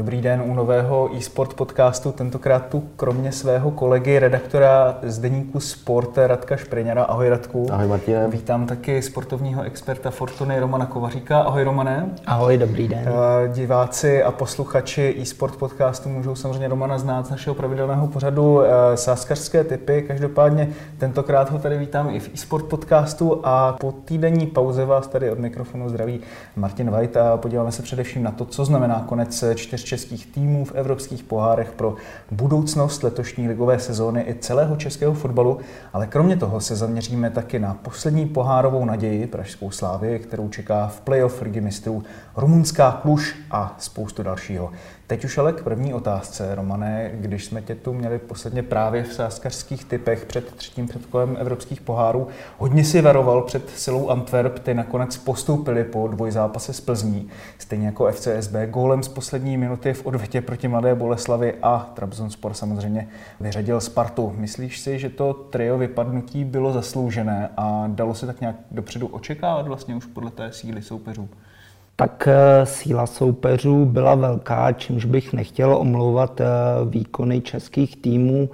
Dobrý den u nového e-sport podcastu, tentokrát tu kromě svého kolegy, redaktora z deníku Sport Radka Špreňara. Ahoj Radku. Ahoj Martine. Vítám taky sportovního experta Fortuny Romana Kovaříka. Ahoj Romane. Ahoj, dobrý den. Eh, diváci a posluchači e-sport podcastu můžou samozřejmě Romana znát z našeho pravidelného pořadu eh, sáskařské typy. Každopádně tentokrát ho tady vítám i v e-sport podcastu a po týdenní pauze vás tady od mikrofonu zdraví Martin White a podíváme se především na to, co znamená konec čtyř českých týmů v evropských pohárech pro budoucnost letošní ligové sezóny i celého českého fotbalu, ale kromě toho se zaměříme taky na poslední pohárovou naději Pražskou slávy, kterou čeká v playoff Ligy mistrů rumunská Kluž a spoustu dalšího. Teď už ale k první otázce, Romane, když jsme tě tu měli posledně právě v sáskařských typech před třetím předkolem evropských pohárů, hodně si varoval před silou Antwerp, ty nakonec postoupili po dvojzápase s Plzní, stejně jako FCSB, gólem z poslední minuty v odvetě proti Mladé Boleslavi a Trabzonspor samozřejmě vyřadil Spartu. Myslíš si, že to trio vypadnutí bylo zasloužené a dalo se tak nějak dopředu očekávat vlastně už podle té síly soupeřů? Tak eh, síla soupeřů byla velká, čímž bych nechtěl omlouvat eh, výkony českých týmů.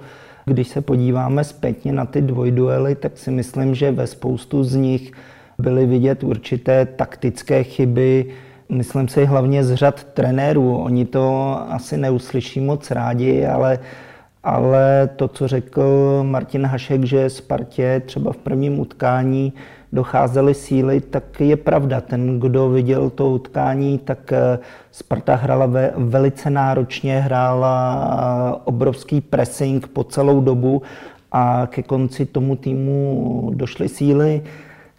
Když se podíváme zpětně na ty dvojduely, tak si myslím, že ve spoustu z nich byly vidět určité taktické chyby, myslím si hlavně z řad trenérů. Oni to asi neuslyší moc rádi, ale, ale to, co řekl Martin Hašek, že Spartě třeba v prvním utkání docházely síly, tak je pravda. Ten, kdo viděl to utkání, tak eh, Sparta hrála ve, velice náročně, hrála obrovský pressing po celou dobu a ke konci tomu týmu došly síly.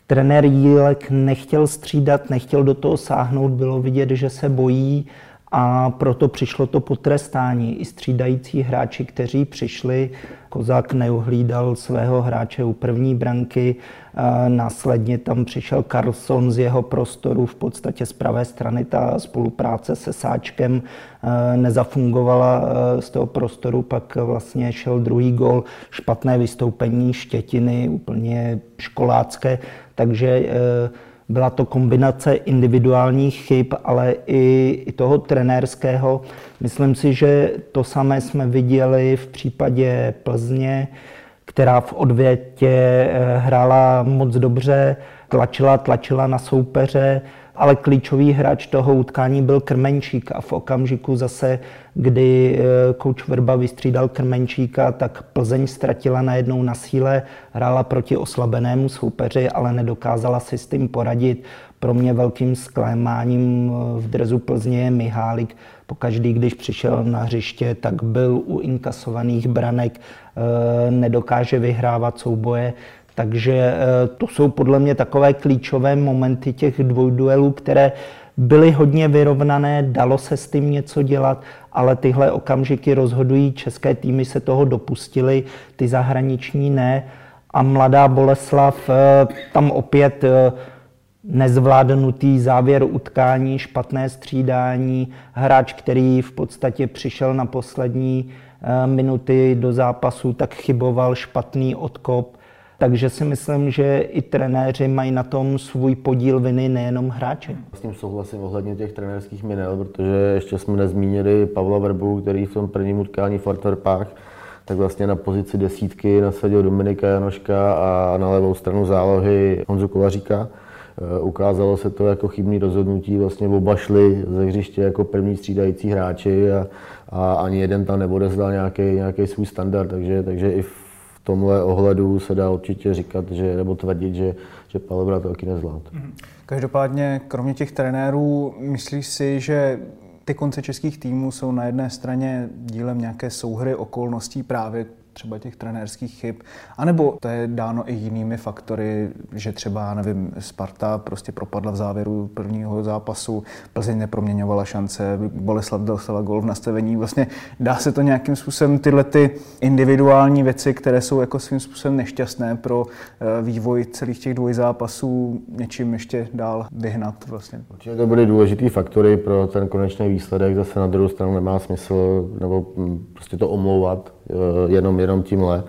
Trenér Jílek nechtěl střídat, nechtěl do toho sáhnout, bylo vidět, že se bojí a proto přišlo to potrestání. I střídající hráči, kteří přišli, Kozák neuhlídal svého hráče u první branky, následně tam přišel Carlson z jeho prostoru, v podstatě z pravé strany. Ta spolupráce se Sáčkem nezafungovala z toho prostoru, pak vlastně šel druhý gol, špatné vystoupení Štětiny, úplně školácké, takže byla to kombinace individuálních chyb, ale i, i toho trenérského. Myslím si, že to samé jsme viděli v případě Plzně, která v odvětě eh, hrála moc dobře, tlačila, tlačila na soupeře, ale klíčový hráč toho utkání byl Krmenčík a v okamžiku zase, kdy kouč eh, Vrba vystřídal Krmenčíka, tak Plzeň ztratila najednou na síle, hrála proti oslabenému soupeři, ale nedokázala si s tím poradit. Pro mě velkým zklamáním eh, v drezu Plzně je Mihálik. Pokaždý, když přišel na hřiště, tak byl u inkasovaných branek, eh, nedokáže vyhrávat souboje. Takže eh, to jsou podle mě takové klíčové momenty těch dvojduelů, které byly hodně vyrovnané, dalo se s tím něco dělat, ale tyhle okamžiky rozhodují, české týmy se toho dopustily, ty zahraniční ne. A mladá Boleslav, eh, tam opět eh, nezvládnutý závěr utkání, špatné střídání, hráč, který v podstatě přišel na poslední minuty do zápasu, tak chyboval špatný odkop takže si myslím, že i trenéři mají na tom svůj podíl viny, nejenom hráči. S tím souhlasím ohledně těch trenérských minel, protože ještě jsme nezmínili Pavla Verbu, který v tom prvním utkání v Antwerpách tak vlastně na pozici desítky nasadil Dominika Janoška a na levou stranu zálohy Honzu Kovaříka. E, ukázalo se to jako chybný rozhodnutí, vlastně oba šli ze hřiště jako první střídající hráči a, a ani jeden tam neodezdal nějaký, nějaký svůj standard, takže, takže i v tomhle ohledu se dá určitě říkat, že, nebo tvrdit, že, že Palebra to taky nezvlád. Mhm. Každopádně, kromě těch trenérů, myslíš si, že ty konce českých týmů jsou na jedné straně dílem nějaké souhry okolností právě třeba těch trenérských chyb, anebo to je dáno i jinými faktory, že třeba, nevím, Sparta prostě propadla v závěru prvního zápasu, Plzeň neproměňovala šance, Boleslav dostala gol v nastavení. Vlastně dá se to nějakým způsobem tyhle ty individuální věci, které jsou jako svým způsobem nešťastné pro eh, vývoj celých těch zápasů, něčím ještě dál vyhnat vlastně. Určitě to byly důležitý faktory pro ten konečný výsledek, zase na druhou stranu nemá smysl nebo hm, prostě to omlouvat jenom, jenom tímhle.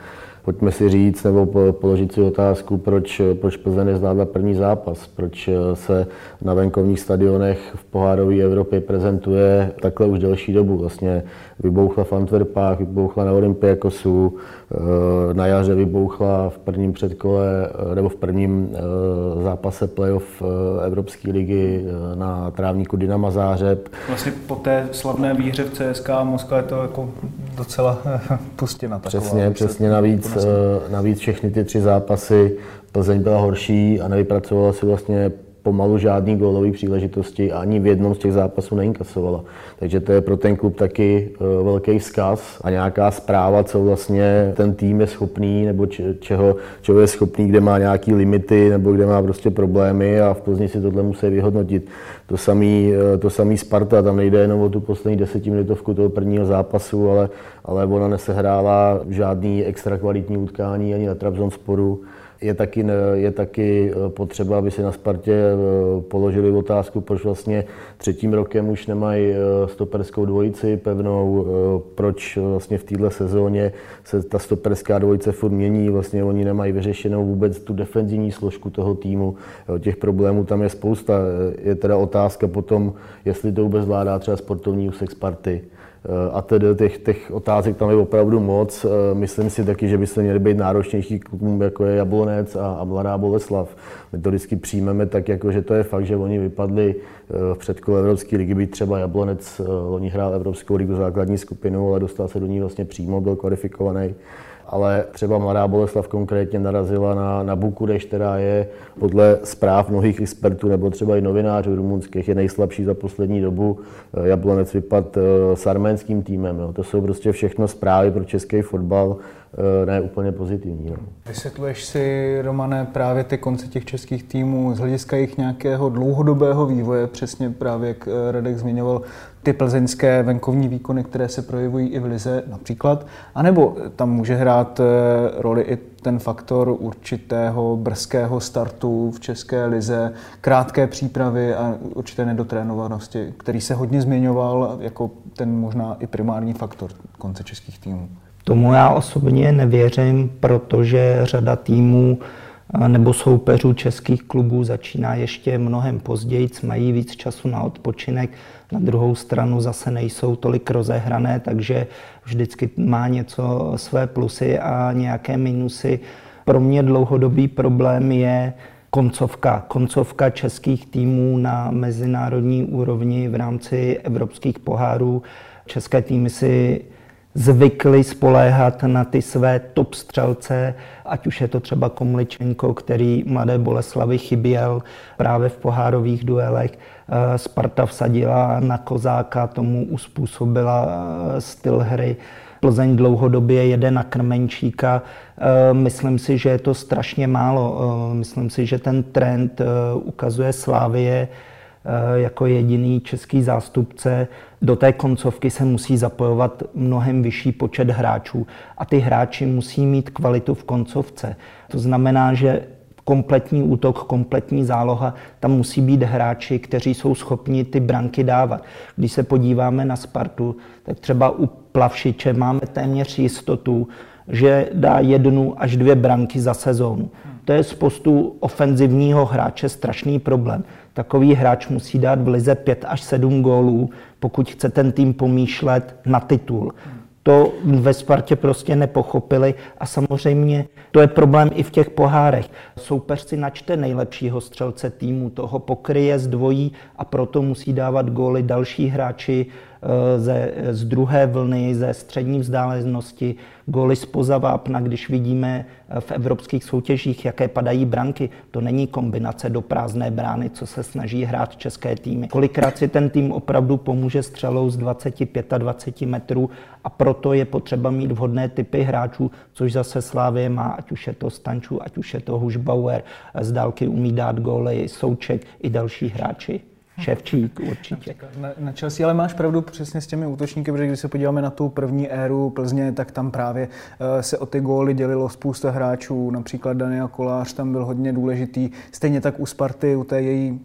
Pojďme si říct nebo položit si otázku, proč, proč Plzeň nezvládla první zápas, proč eh, se na venkovních stadionech v pohárové Evropě prezentuje takhle už delší dobu. Vlastně vybouchla v Antwerpách, vybouchla na Olympiakosu, eh, na jaře vybouchla v prvním předkole eh, nebo v prvním zápase playoff Evropské ligy na trávníku Dynama Zářeb. Vlastně po té slavné výhře v CSK Moskva je to jako docela pustina. Taková, přesně, přesně navíc Eh, navíc všechny ty tři zápasy Plzeň byla horší a nevypracovala si vlastně pomalu žádný gólový příležitosti a ani v jednom z těch zápasů neinkasovala. Takže to je pro ten klub taky uh, velký vzkaz a nějaká zpráva, co vlastně ten tým je schopný, nebo čeho, čeho je schopný, kde má nějaký limity, nebo kde má prostě problémy a v Plzni si tohle musí vyhodnotit. To samý, uh, to samý Sparta, tam nejde jenom o tu poslední desetiminutovku toho prvního zápasu, ale, ale ona nesehrála žádný extra kvalitní utkání ani na Trabzonsporu je taky, je taky eh, potřeba, aby si na Spartě eh, položili otázku, proč vlastně třetím rokem už nemají eh, stoperskou dvojici pevnou, proč vlastně v této sezóně se ta stoperská dvojice furt mění, vlastně oni nemají vyřešenou vůbec tu defenzivní složku toho týmu. Těch problémů tam je spousta. Je teda otázka potom, jestli to vůbec zvládá třeba sportovní úsek Sparty. Eh, a tedy těch, těch otázek tam je opravdu moc. Eh, myslím si taky, že by se měly být náročnější klubům, jako je Jablonec a, a Mladá Boleslav. My to vždycky přijmeme tak, jako že to je fakt, že oni vypadli eh, v předkole Evropské ligy, být třeba Jablonec, oni hrál Evropskou ligu základní skupinu, ale dostal se do ní vlastně přímo, byl kvalifikovaný ale třeba Mladá Boleslav konkrétně narazila na, na Bukureš, která je podle zpráv mnohých expertů nebo třeba i novinářů rumunských je nejslabší za poslední dobu. Eh, Jablonec vypad eh, s arménským týmem. Jo. To jsou prostě všechno zprávy pro český fotbal, ne úplně pozitivní. No. Vysvětluješ si, Romane, právě ty konce těch českých týmů z hlediska jejich nějakého dlouhodobého vývoje, přesně právě jak Radek zmiňoval, ty plzeňské venkovní výkony, které se projevují i v Lize například, anebo tam může hrát eh, roli i ten faktor určitého brzkého startu v České lize, krátké přípravy a určité nedotrénovanosti, který se hodně zmiňoval jako ten možná i primární faktor konce českých týmů. Tomu já osobně nevěřím, protože řada týmů nebo soupeřů českých klubů začíná ještě mnohem později, mají víc času na odpočinek, na druhou stranu zase nejsou tolik rozehrané, takže vždycky má něco své plusy a nějaké minusy. Pro mě dlouhodobý problém je koncovka. Koncovka českých týmů na mezinárodní úrovni v rámci evropských pohárů. České týmy si zvykli spoléhat na ty své top střelce, ať už je to třeba Komličenko, který mladé Boleslavy chyběl právě v pohárových duelech. Eh, Sparta vsadila na Kozáka, tomu uspůsobila eh, styl hry. Plzeň dlouhodobě jede na Krmenčíka. Eh, myslím si, že je to strašně málo. Myslím si, že ten trend ukazuje Slávie jako jediný český zástupce do té koncovky se musí zapojovat mnohem vyšší počet hráčů a ty hráči musí mít kvalitu v koncovce. To znamená, že kompletní útok, kompletní záloha, tam musí být hráči, kteří jsou schopni ty branky dávat. Když se podíváme na Spartu, tak třeba u Plavšiče máme téměř jistotu, že dá jednu až dvě branky za sezónu. To je z postu ofenzivního hráče strašný problém. Takový hráč musí dát v lize 5 až 7 gólů, pokud chce ten tým pomýšlet na titul. To ve Spartě prostě nepochopili a samozřejmě to je problém i v těch pohárech. Soupeř si načte nejlepšího střelce týmu, toho pokryje, zdvojí a proto musí dávat góly další hráči ze, z druhé vlny, ze střední vzdálenosti, góly spoza vápna, když vidíme v evropských soutěžích, jaké padají branky. To není kombinace do prázdné brány, co se snaží hrát české týmy. Kolikrát si ten tým opravdu pomůže střelou z 25 a 20 metrů a proto je potřeba mít vhodné typy hráčů, což zase Slávě má, ať už je to Stančů, ať už je to Hušbauer, z dálky umí dát góly, Souček i další hráči. Ševčík určitě. Na, na Chelsea, ale máš pravdu přesně s těmi útočníky, protože když se podíváme na tu první éru Plzně, tak tam právě uh, se o ty góly dělilo spousta hráčů, například Daniel Kolář tam byl hodně důležitý, stejně tak u Sparty, u té její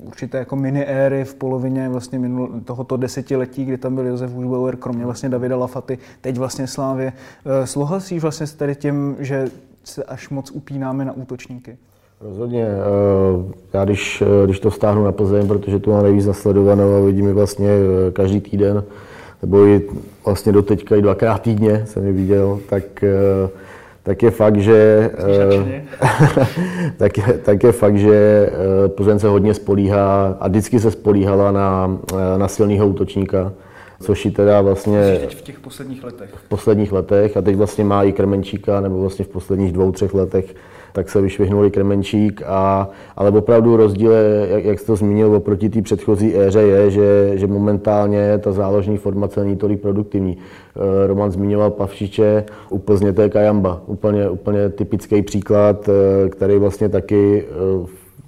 určité jako mini éry v polovině vlastně minul, tohoto desetiletí, kdy tam byl Josef Užbauer, kromě vlastně Davida Lafaty, teď vlastně Slávě. Uh, Souhlasíš vlastně s tady tím, že se až moc upínáme na útočníky? Rozhodně. Eh, já když, eh, když to stáhnu na Plzeň, protože tu mám nejvíc nasledovanou a vidím ji vlastně eh, každý týden, nebo i vlastně do teďka i dvakrát týdně jsem ji viděl, tak, tak je fakt, že tak, je, tak je fakt, že Plzeň se hodně spolíhá a vždycky se spolíhala na, na silného útočníka což ji teda vlastně... teď v těch posledních letech. V posledních letech a teď vlastně má i Krmenčíka, nebo vlastně v posledních dvou, třech letech tak se vyšvihnuli Kremenčík, a, ale opravdu rozdíl, jak, jak jste to zmínil, oproti té předchozí éře je, že, že momentálně ta záložní formace není tolik produktivní. Eh, Roman zmiňoval Pavšiče, u Plzně to je Kajamba, úplně, úplně typický příklad, eh, který vlastně taky eh,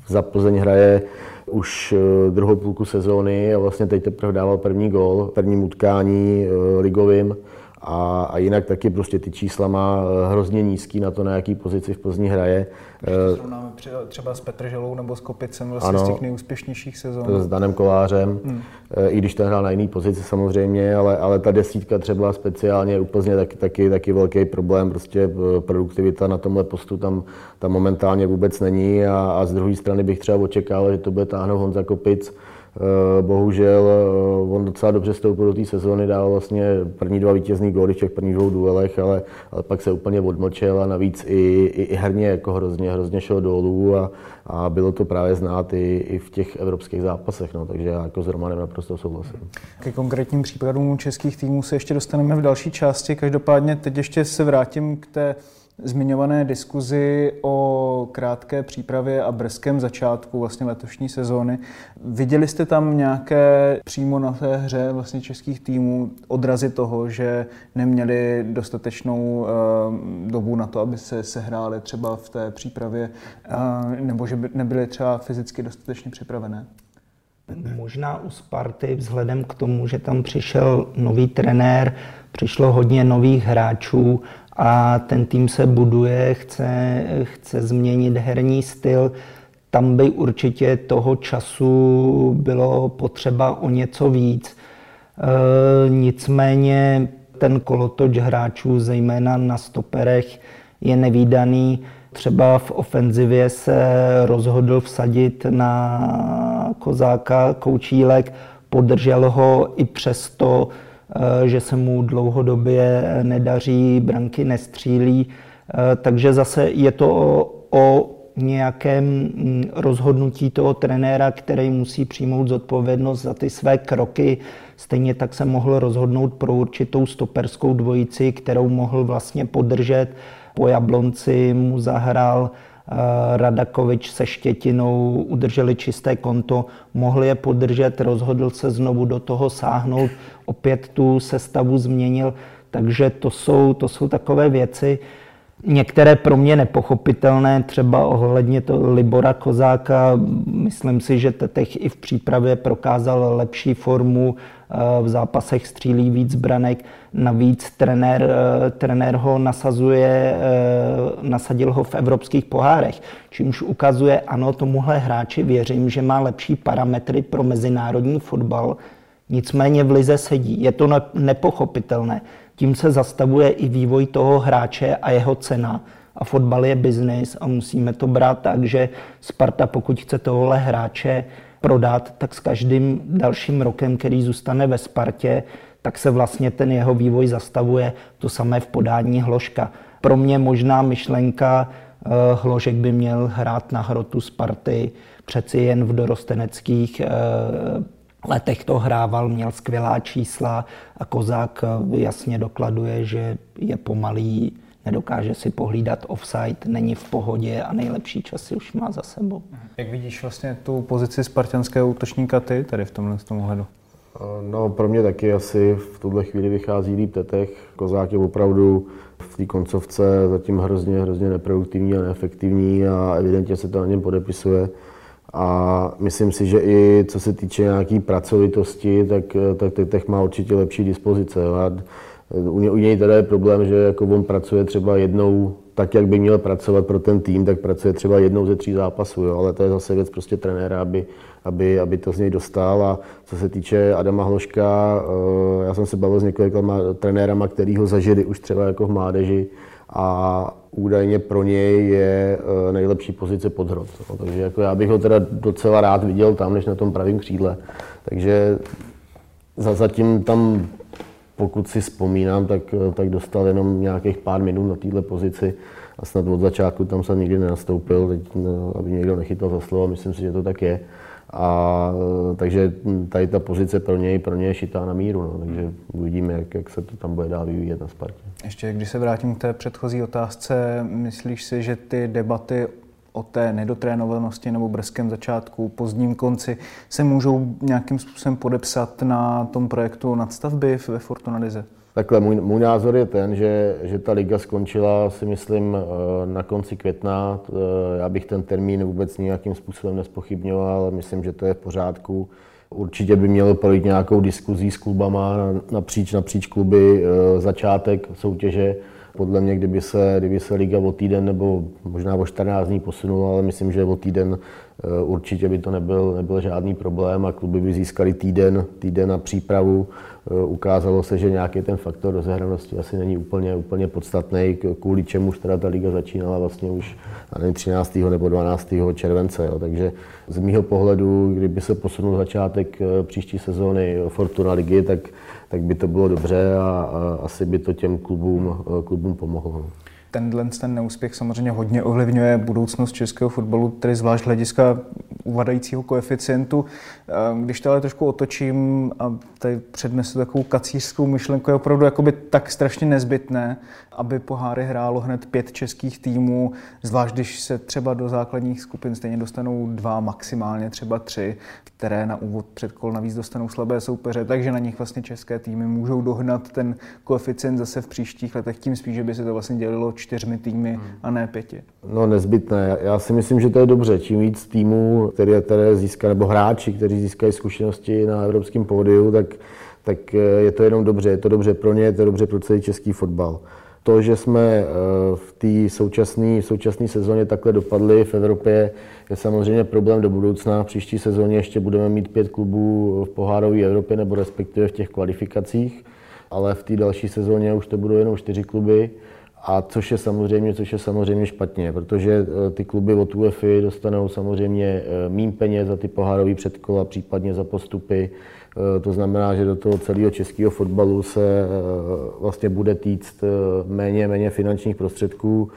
za Plzeň hraje už druhou půlku sezóny a vlastně teď teprve dával první gol v prvním utkání ligovým a, a jinak taky prostě ty čísla má eh, hrozně nízký na to, na jaký pozici v Plzni hraje. Když to eh, srovnáme třeba s Petrželou nebo s Kopicem vlastně ano, z těch nejúspěšnějších sezón. S Danem Kolářem, hmm. Eh, i když ten hrál na jiný pozici samozřejmě, ale, ale ta desítka třeba speciálně u Plzně taky, taky, taky velký problém, prostě produktivita na tomhle postu tam, tam momentálně vůbec není a, a z druhé strany bych třeba očekával, že to bude táhnout Honza Kopic, bohužel eh, on docela dobře stoupil do té sezóny, dal vlastně první dva vítězný góly v těch prvních dvou duelech, ale, ale pak se úplně odmlčel a navíc i, i, i herně jako hrozně, hrozně šel dolů a, a bylo to právě znát i, i v těch evropských zápasech, no, takže já jako s Romanem naprosto souhlasím. Ke konkrétním případům českých týmů se ještě dostaneme v další části, každopádně teď ještě se vrátím k té zmiňované diskuzi o krátké přípravě a brzkém začátku vlastně letošní sezóny. Viděli jste tam nějaké přímo na té hře vlastně českých týmů odrazy toho, že neměli dostatečnou uh, dobu na to, aby se sehráli třeba v té přípravě, uh, nebo že by nebyly třeba fyzicky dostatečně připravené? Možná u Sparty vzhledem k tomu, že tam přišel nový trenér, přišlo hodně nových hráčů a ten tým se buduje, chce, chce změnit herní styl. Tam by určitě toho času bylo potřeba o něco víc. E, nicméně ten kolotoč hráčů, zejména na stoperech, je nevýdaný. Třeba v ofenzivě se rozhodl vsadit na kozáka Koučílek, podržel ho i přesto, že se mu dlouhodobě nedaří, branky nestřílí. Eh, takže zase je to o, o nějakém mm, rozhodnutí toho trenéra, který musí přijmout zodpovědnost za ty své kroky. Stejně tak se mohl rozhodnout pro určitou stoperskou dvojici, kterou mohl vlastně podržet. Po Jablonci mu zahrál Radakovič se Štětinou udrželi čisté konto, mohli je podržet, rozhodl se znovu do toho sáhnout, opět tu sestavu změnil, takže to jsou, to jsou takové věci, Některé pro mě nepochopitelné, třeba ohledně to Libora Kozáka, myslím si, že Tetech i v přípravě prokázal lepší formu, eh, v zápasech střílí víc branek, navíc trenér, eh, trenér ho nasazuje, eh, nasadil ho v evropských pohárech, čímž ukazuje, ano, tomuhle hráči věřím, že má lepší parametry pro mezinárodní fotbal, nicméně v lize sedí. Je to nepochopitelné tím se zastavuje i vývoj toho hráče a jeho cena. A fotbal je biznis a musíme to brát tak, že Sparta, pokud chce tohle hráče prodat, tak s každým dalším rokem, který zůstane ve Spartě, tak se vlastně ten jeho vývoj zastavuje. To samé v podání Hloška. Pro mě možná myšlenka, eh, Hložek by měl hrát na hrotu Sparty, přeci jen v dorosteneckých eh, letech to hrával, měl skvělá čísla a Kozák jasně dokladuje, že je pomalý, nedokáže si pohlídat offside, není v pohodě a nejlepší časy už má za sebou. Jak vidíš vlastně tu pozici spartanského útočníka ty tady v tomhle tom ohledu? No, pro mě taky asi v tuhle chvíli vychází líp Tetech. Kozák je opravdu v té koncovce zatím hrozně, hrozně neproduktivní a neefektivní a evidentně se to na něm podepisuje. A myslím si, že i co se týče nějaké pracovitosti, tak, tak Tetech má určitě lepší dispozice. A u, ně, u něj teda je problém, že jako on pracuje třeba jednou tak, jak by měl pracovat pro ten tým, tak pracuje třeba jednou ze tří zápasů, jo? ale to je zase věc prostě trenéra, aby, aby, aby to z něj dostal. A co se týče Adama Hloška, eh, já jsem se bavil s několika trenérama, který ho zažili už třeba jako v mládeži a údajně pro něj je eh, nejlepší pozice podhrot. No, takže jako já bych ho teda docela rád viděl tam, než na tom pravém křídle. Takže zatím tam, pokud si vzpomínám, tak, eh, tak dostal jenom nějakých pár minut na této pozici a snad od začátku tam se nikdy nenastoupil, teď, no, aby někdo nechytal za slovo, myslím si, že to tak je. A takže tady ta pozice pro něj, pro něj je šitá na míru, no. takže uvidíme, jak, jak se to tam bude dál vyvíjet na Spartě. Ještě když se vrátím k té předchozí otázce, myslíš si, že ty debaty o té nedotrénovanosti nebo brzkém začátku, pozdním konci se můžou nějakým způsobem podepsat na tom projektu nadstavby ve Fortuna Lize? Takhle, můj, můj názor je ten, že, že ta liga skončila, si myslím, eh, na konci května. Eh, já bych ten termín vůbec nějakým způsobem nespochybňoval, ale myslím, že to je v pořádku. Určitě by mělo projít nějakou diskuzí s klubama napříč, napříč kluby eh, začátek soutěže. Podle mě, kdyby se, kdyby se liga o týden nebo možná o 14 dní posunula, ale myslím, že o týden určitě by to nebyl, nebyl žádný problém a kluby by získali týden, týden na přípravu ukázalo se, že nějaký ten faktor rozehranosti asi není úplně, úplně podstatný, kvůli čemu teda ta liga začínala vlastně už nevím, 13. nebo 12. července. Jo. Takže z mýho pohledu, kdyby se posunul začátek eh, příští sezóny Fortuna ligy, tak, tak by to bylo dobře a, a asi by to těm klubům, eh, klubům pomohlo. Tenhle ten neúspěch samozřejmě hodně ovlivňuje budoucnost českého fotbalu, tedy zvlášť hlediska uvadajícího koeficientu. Když to ale trošku otočím a tady přednesu takovou kacířskou myšlenku, je opravdu jakoby tak strašně nezbytné, aby poháry hrálo hned pět českých týmů, zvlášť když se třeba do základních skupin stejně dostanou dva, maximálně třeba tři, které na úvod předkol navíc dostanou slabé soupeře, takže na nich vlastně české týmy můžou dohnat ten koeficient zase v příštích letech, tím spíš, že by se to vlastně dělilo čtyřmi týmy hmm. a ne pěti. No nezbytné. Já si myslím, že to je dobře. Čím víc týmů, které, které získá, nebo hráči, kteří získají zkušenosti na evropském pódiu, tak, tak je to jenom dobře. Je to dobře pro ně, je to dobře pro celý český fotbal. To, že jsme eh, v té současné současné sezóně takhle dopadli v Evropě, je samozřejmě problém do budoucna. V příští sezóně ještě budeme mít pět klubů v pohárové Evropě nebo respektive v těch kvalifikacích, ale v té další sezóně už to budou jenom čtyři kluby. A což je samozřejmě, což je samozřejmě špatně, protože eh, ty kluby od UEFI dostanou samozřejmě eh, méně peněz za ty pohárové předkola, případně za postupy. Eh, to znamená, že do toho celého českého fotbalu se vlastně bude týct méně, méně finančních prostředků.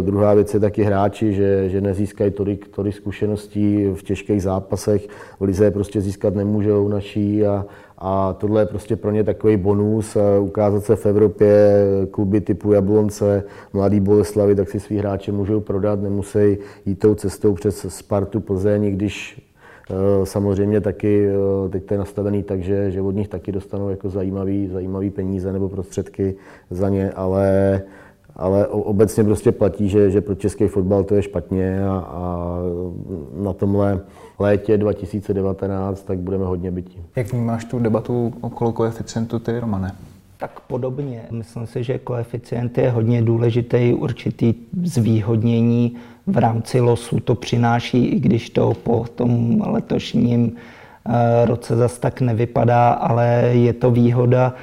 Druhá věc je taky hráči, že, že nezískají tolik, tolik zkušeností v těžkých zápasech. V lize prostě získat nemůžou naší a, a tohle je prostě pro ně takový bonus. Ukázat se v Evropě kluby typu Jablonce, Mladý Boleslavy, tak si svý hráče můžou prodat, nemusí jít tou cestou přes Spartu, Plzeň, když Eh, samozřejmě taky eh, teď to je nastavený tak, že, že od nich taky dostanou jako zajímavý, zajímavý peníze nebo prostředky za ně, ale, ale obecně prostě platí, že, že pro český fotbal to je špatně a, a na tomhle létě 2019 tak budeme hodně bytí. Jak vnímáš tu debatu okolo koeficientu ty, Romane? Tak podobně. Myslím si, že koeficient je hodně důležitý, určitý zvýhodnění v rámci losu to přináší, i když to po tom letošním eh, roce zas tak nevypadá, ale je to výhoda.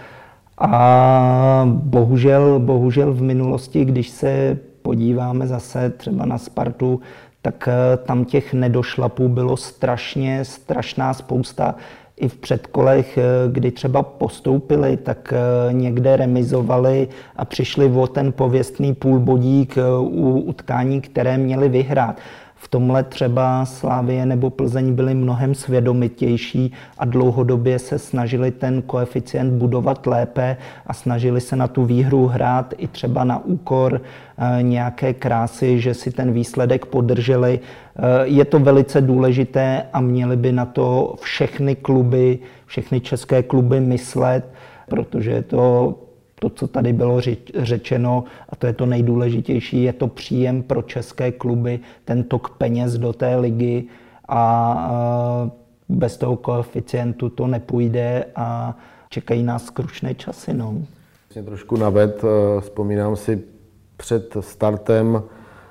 A bohužel, bohužel v minulosti, když se podíváme zase třeba na Spartu, tak eh, tam těch nedošlapů bylo strašně, strašná spousta i v předkolech, eh, kdy třeba postoupili, tak eh, někde remizovali a přišli o ten pověstný půlbodík u utkání, které měli vyhrát. V tomhle třeba Slávie nebo Plzeň byly mnohem svědomitější a dlouhodobě se snažili ten koeficient budovat lépe a snažili se na tu výhru hrát i třeba na úkor eh, nějaké krásy, že si ten výsledek podrželi. Eh, je to velice důležité a měly by na to všechny kluby, všechny české kluby myslet, protože je to to, co tady bylo řečeno, a to je to nejdůležitější, je to příjem pro české kluby, ten tok peněz do té ligy a bez toho koeficientu to nepůjde a čekají nás skrušné časy. No. Trošku naved, eh, vzpomínám si před startem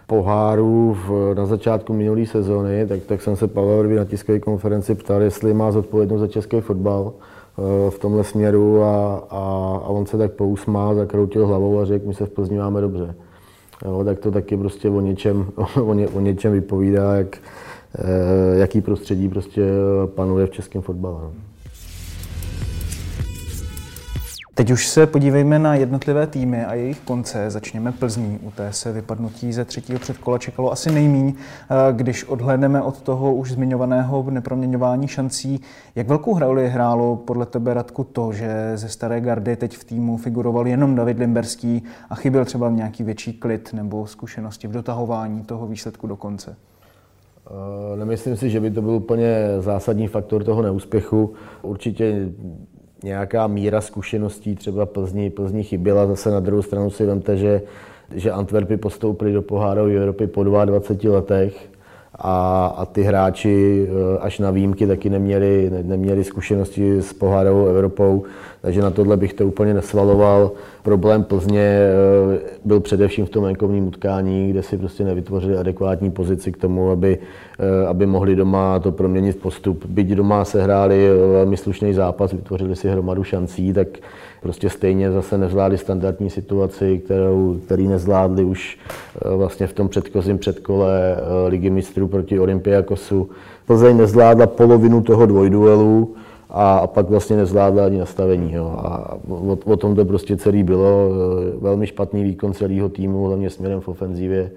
poháru v, na začátku minulé sezóny, tak, tak jsem se Pavel na tiskové konferenci ptal, jestli má zodpovědnost za český fotbal. Eh, v tomhle směru a, a, a on se tak pousmál, zakroutil hlavou a řekl, my se v Plzni máme dobře. Jo, tak to taky prostě o něčem, o, ně, o něčem vypovídá, jak, eh, jaký prostředí prostě panuje v českém fotbale. No. Teď už se podívejme na jednotlivé týmy a jejich konce. Začněme Plzní. U té se vypadnutí ze třetího předkola čekalo asi nejmíň. Eh, když odhlédneme od toho už zmiňovaného neproměňování šancí, jak velkou roli hrálo podle tebe, Radku, to, že ze staré gardy teď v týmu figuroval jenom David Limberský a chyběl třeba nějaký větší klid nebo zkušenosti v dotahování toho výsledku do konce? Eh, nemyslím si, že by to byl úplně zásadní faktor toho neúspěchu. Určitě nějaká míra zkušeností třeba Plzni, Plzni chyběla. Zase na druhou stranu si vemte, že, že Antwerpy postoupili do pohárové Evropy po 22 letech a, a ty hráči eh, až na výjimky taky neměli, ne, neměli zkušenosti s pohárovou Evropou, takže na tohle bych to úplně nesvaloval. Problém Plzně eh, byl především v tom venkovním utkání, kde si prostě nevytvořili adekvátní pozici k tomu, aby, eh, aby mohli doma to proměnit postup. Byť doma se hráli velmi slušný zápas, vytvořili si hromadu šancí, tak prostě stejně zase nezvládli standardní situaci, kterou, který nezvládli už eh, vlastně v tom předchozím předkole ligy mistrů proti Olympiakosu. Plzeň nezvládla polovinu toho dvojduelu, a pak vlastně nezvládla ani nastavení. Jo. A o, o tom to prostě celý bylo. Velmi špatný výkon celého týmu, hlavně směrem v ofenzivě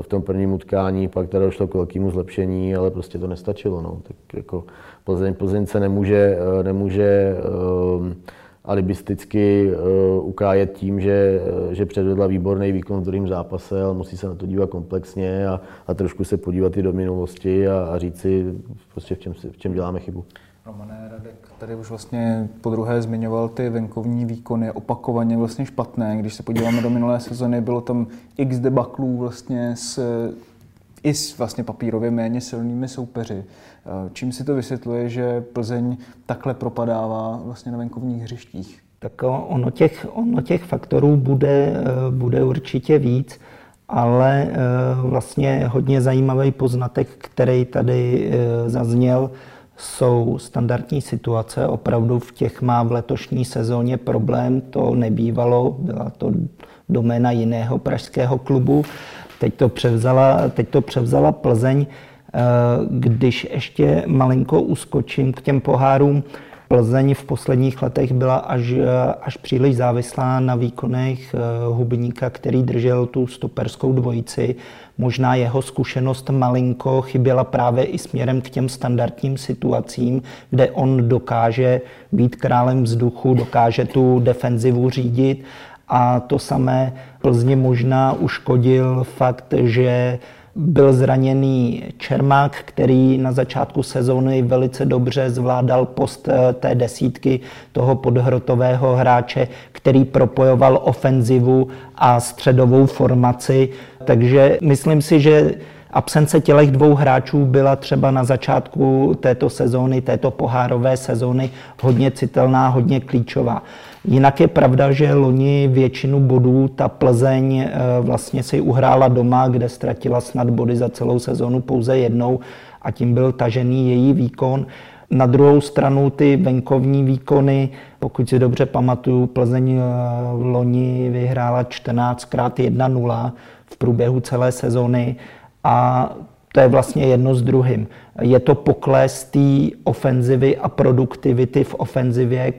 v tom prvním utkání, pak teda došlo k velkému zlepšení, ale prostě to nestačilo. No. Tak jako Plzeň, Plzeň se nemůže, nemůže um, alibisticky uh, ukájet tím, že, že předvedla výborný výkon v druhém zápase, ale musí se na to dívat komplexně a, a trošku se podívat i do minulosti a, a říct si, prostě v čem, v čem děláme chybu. Romané Radek tady už vlastně po druhé zmiňoval ty venkovní výkony opakovaně vlastně špatné. Když se podíváme do minulé sezony, bylo tam x debaklů vlastně s i s vlastně papírově méně silnými soupeři. Čím si to vysvětluje, že Plzeň takhle propadává vlastně na venkovních hřištích? Tak ono těch, ono těch faktorů bude, bude určitě víc, ale eh, vlastně hodně zajímavý poznatek, který tady eh, zazněl, jsou standardní situace. Opravdu v těch má v letošní sezóně problém, to nebývalo, byla to doména jiného pražského klubu. Teď to převzala, teď to převzala Plzeň. Eh, když ještě malinko uskočím k těm pohárům, Plzeň v posledních letech byla až, až příliš závislá na výkonech eh, Hubníka, který držel tu stoperskou dvojici. Možná jeho zkušenost malinko chyběla právě i směrem k těm standardním situacím, kde on dokáže být králem vzduchu, dokáže tu defenzivu řídit. A to samé Plzně možná uškodil fakt, že byl zraněný Čermák, který na začátku sezóny velice dobře zvládal post eh, té desítky toho podhrotového hráče, který propojoval ofenzivu a středovou formaci. Takže myslím si, že absence těch dvou hráčů byla třeba na začátku této sezóny, této pohárové sezóny hodně citelná, hodně klíčová. Jinak je pravda, že loni většinu bodů ta Plzeň eh, vlastně si uhrála doma, kde ztratila snad body za celou sezonu pouze jednou a tím byl tažený její výkon. Na druhou stranu ty venkovní výkony, pokud si dobře pamatuju, Plzeň eh, loni vyhrála 14krát 1-0 v průběhu celé sezony a to je vlastně jedno s druhým. Je to pokles té ofenzivy a produktivity v ofenzivě,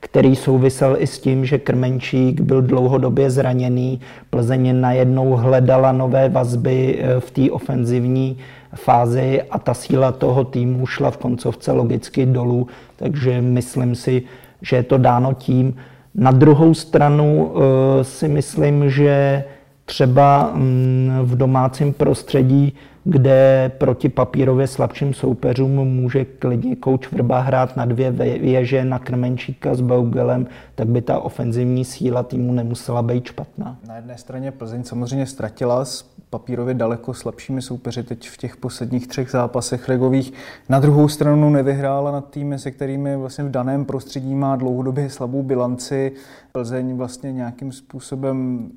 který souvisel i s tím, že Krmenčík byl dlouhodobě zraněný. Plzeň najednou hledala nové vazby eh, v té ofenzivní fázi a ta síla toho týmu šla v koncovce logicky dolů, takže myslím si, že je to dáno tím. Na druhou stranu eh, si myslím, že třeba mm, v domácím prostředí kde proti papírově slabším soupeřům může klidně kouč Vrba hrát na dvě věže, na Krmenčíka s Baugelem, tak by ta ofenzivní síla týmu nemusela být špatná. Na jedné straně Plzeň samozřejmě ztratila s papírově daleko slabšími soupeři teď v těch posledních třech zápasech regových. Na druhou stranu nevyhrála nad týmy, se kterými vlastně v daném prostředí má dlouhodobě slabou bilanci. Plzeň vlastně nějakým způsobem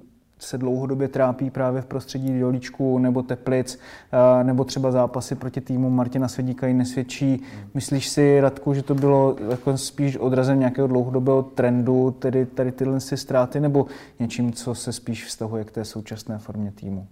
se dlouhodobě trápí právě v prostředí Jolíčku nebo Teplic, eh, nebo třeba zápasy proti týmu Martina Svědíka ji nesvědčí. Myslíš si, Radku, že to bylo jako spíš odrazem nějakého dlouhodobého trendu, tedy tady tyhle si ztráty, nebo něčím, co se spíš vztahuje k té současné formě týmu?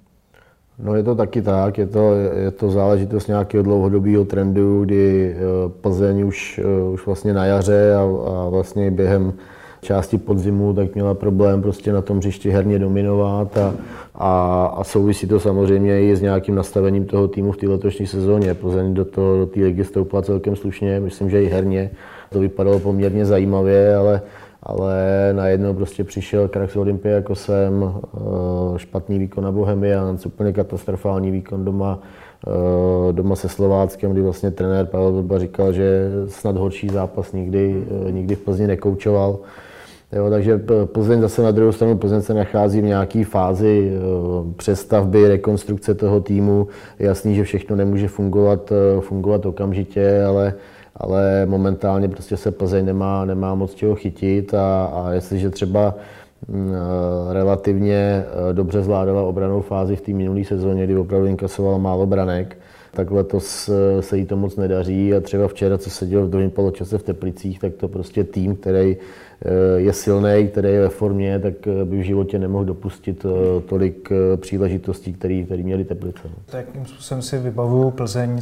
No je to taky tak, je to, je to záležitost nějakého dlouhodobého trendu, kdy eh, Plzeň už, eh, už vlastně na jaře a, a vlastně během části podzimu, tak měla problém prostě na tom hřišti herně dominovat a, a, a souvisí to samozřejmě i s nějakým nastavením toho týmu v té letošní sezóně. Plzeň do, to, do té ligy stoupla celkem slušně, myslím, že i herně. To vypadalo poměrně zajímavě, ale, ale najednou prostě přišel Krax Olympia jako jsem, eh, špatný výkon na Bohemians, úplně katastrofální výkon doma, eh, doma se Slováckem, kdy vlastně trenér Pavel Vrba říkal, že snad horší zápas nikdy, eh, nikdy v Plzni nekoučoval. Jo, takže Plzeň zase na druhou stranu Plzeň se nachází v nějaké fázi eh, přestavby, rekonstrukce toho týmu. Je jasný, že všechno nemůže fungovat, eh, fungovat okamžitě, ale, ale momentálně prostě se Plzeň nemá, nemá moc čeho chytit a, a jestliže třeba mm, eh, relativně dobře zvládala obranou fázi v té minulé sezóně, kdy opravdu inkasovala málo branek, tak letos se jí to moc nedaří a třeba včera, co se dělo v druhém poločase v Teplicích, tak to prostě tým, který Eh, je silný, který je ve formě, tak eh, by v životě nemohl dopustit eh, tolik příležitostí, které měli Teplice. No. Tak jakým způsobem si vybavuju Plzeň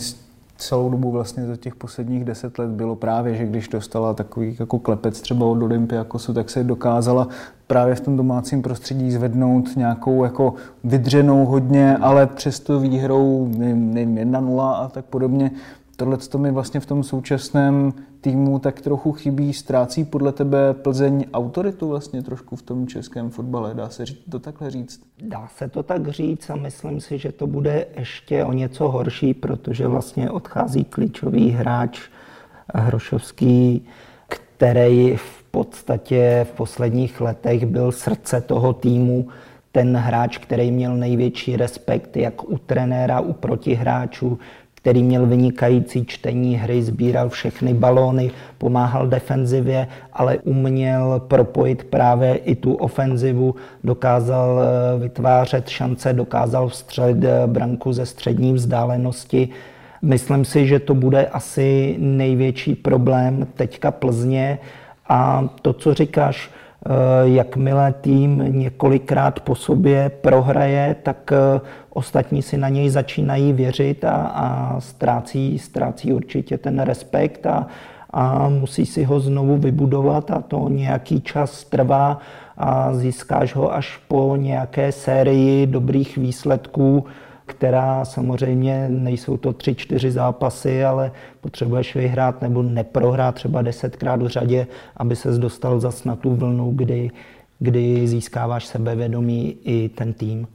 celou dobu vlastně za těch posledních deset let bylo právě, že když dostala takový jako klepec třeba od Olympiakosu, tak se dokázala právě v tom domácím prostředí zvednout nějakou jako vydřenou hodně, ale přesto výhrou, nevím, nevím 1-0 a tak podobně. Tohle to mi vlastně v tom současném týmu tak trochu chybí, ztrácí podle tebe Plzeň autoritu vlastně trošku v tom českém fotbale, dá se to takhle říct? Dá se to tak říct a myslím si, že to bude ještě o něco horší, protože vlastně odchází klíčový hráč Hrošovský, který v podstatě v posledních letech byl srdce toho týmu, ten hráč, který měl největší respekt jak u trenéra, u protihráčů, který měl vynikající čtení hry, sbíral všechny balóny, pomáhal defenzivě, ale uměl propojit právě i tu ofenzivu, dokázal eh, vytvářet šance, dokázal vstřelit eh, branku ze střední vzdálenosti. Myslím si, že to bude asi největší problém teďka Plzně a to, co říkáš, jakmile tým několikrát po sobě prohraje, tak ostatní si na něj začínají věřit a, a ztrácí, ztrácí určitě ten respekt a, a musí si ho znovu vybudovat a to nějaký čas trvá a získáš ho až po nějaké sérii dobrých výsledků, která samozřejmě nejsou to tři, čtyři zápasy, ale potřebuješ vyhrát nebo neprohrát třeba desetkrát v řadě, aby ses dostal zas na tu vlnu, kdy, kdy získáváš sebevědomí i ten tým.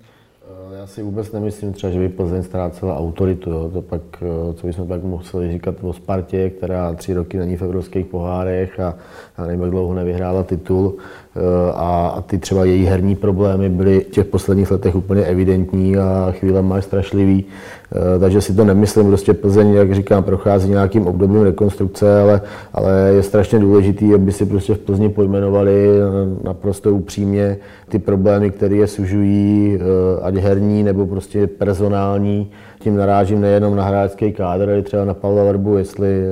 Eh, já si vůbec nemyslím třeba, že by Plzeň ztrácela autoritu. Jo. To pak, eh, co bychom pak museli říkat o Spartě, která tři roky není v evropských pohárech a, a nevím, jak dlouho nevyhrála titul. Eh, a, ty třeba její herní problémy byly v těch posledních letech úplně evidentní a chvíle máš strašlivý. Eh, takže si to nemyslím, prostě Plzeň, jak říkám, prochází nějakým obdobím rekonstrukce, ale, ale je strašně důležitý, aby si prostě v Plzni pojmenovali naprosto upřímně ty problémy, které je sužují, eh, ať herní nebo prostě personální. Tím narážím nejenom na hráčský kádr, ale třeba na Pavla Verbu, jestli,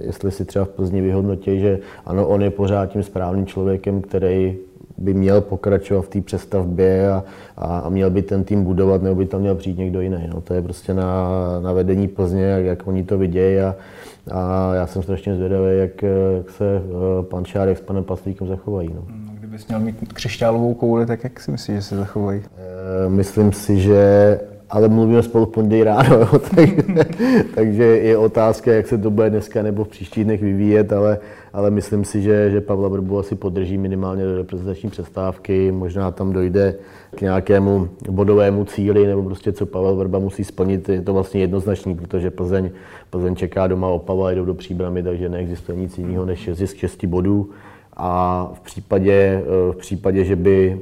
jestli si třeba v Plzni vyhodnotí, že ano, on je pořád tím správným člověkem, který by měl pokračovat v té přestavbě a, a, a měl by ten tým budovat, nebo by tam měl přijít někdo jiný. No, to je prostě na, na vedení Plzně, jak, jak oni to vidějí a, a já jsem strašně zvědavý, jak, jak se eh, pan Šárek s panem Paslíkem zachovají. No. no. Kdybys měl mít křišťálovou kouli, tak jak si myslíš, že se zachovají? E, myslím si, že ale mluvíme spolu v pondělí ráno, jo, tak, takže je otázka, jak se to bude dneska nebo v příštích dnech vyvíjet, ale, ale myslím si, že, že Pavla Vrbu asi podrží minimálně do reprezentační přestávky, možná tam dojde k nějakému bodovému cíli, nebo prostě co Pavel Vrba musí splnit, je to vlastně jednoznačný, protože Plzeň, Plzeň čeká doma Opava, jdou do příbramy, takže neexistuje nic jiného než zisk 6 bodů a v případě, eh, v případě že, by,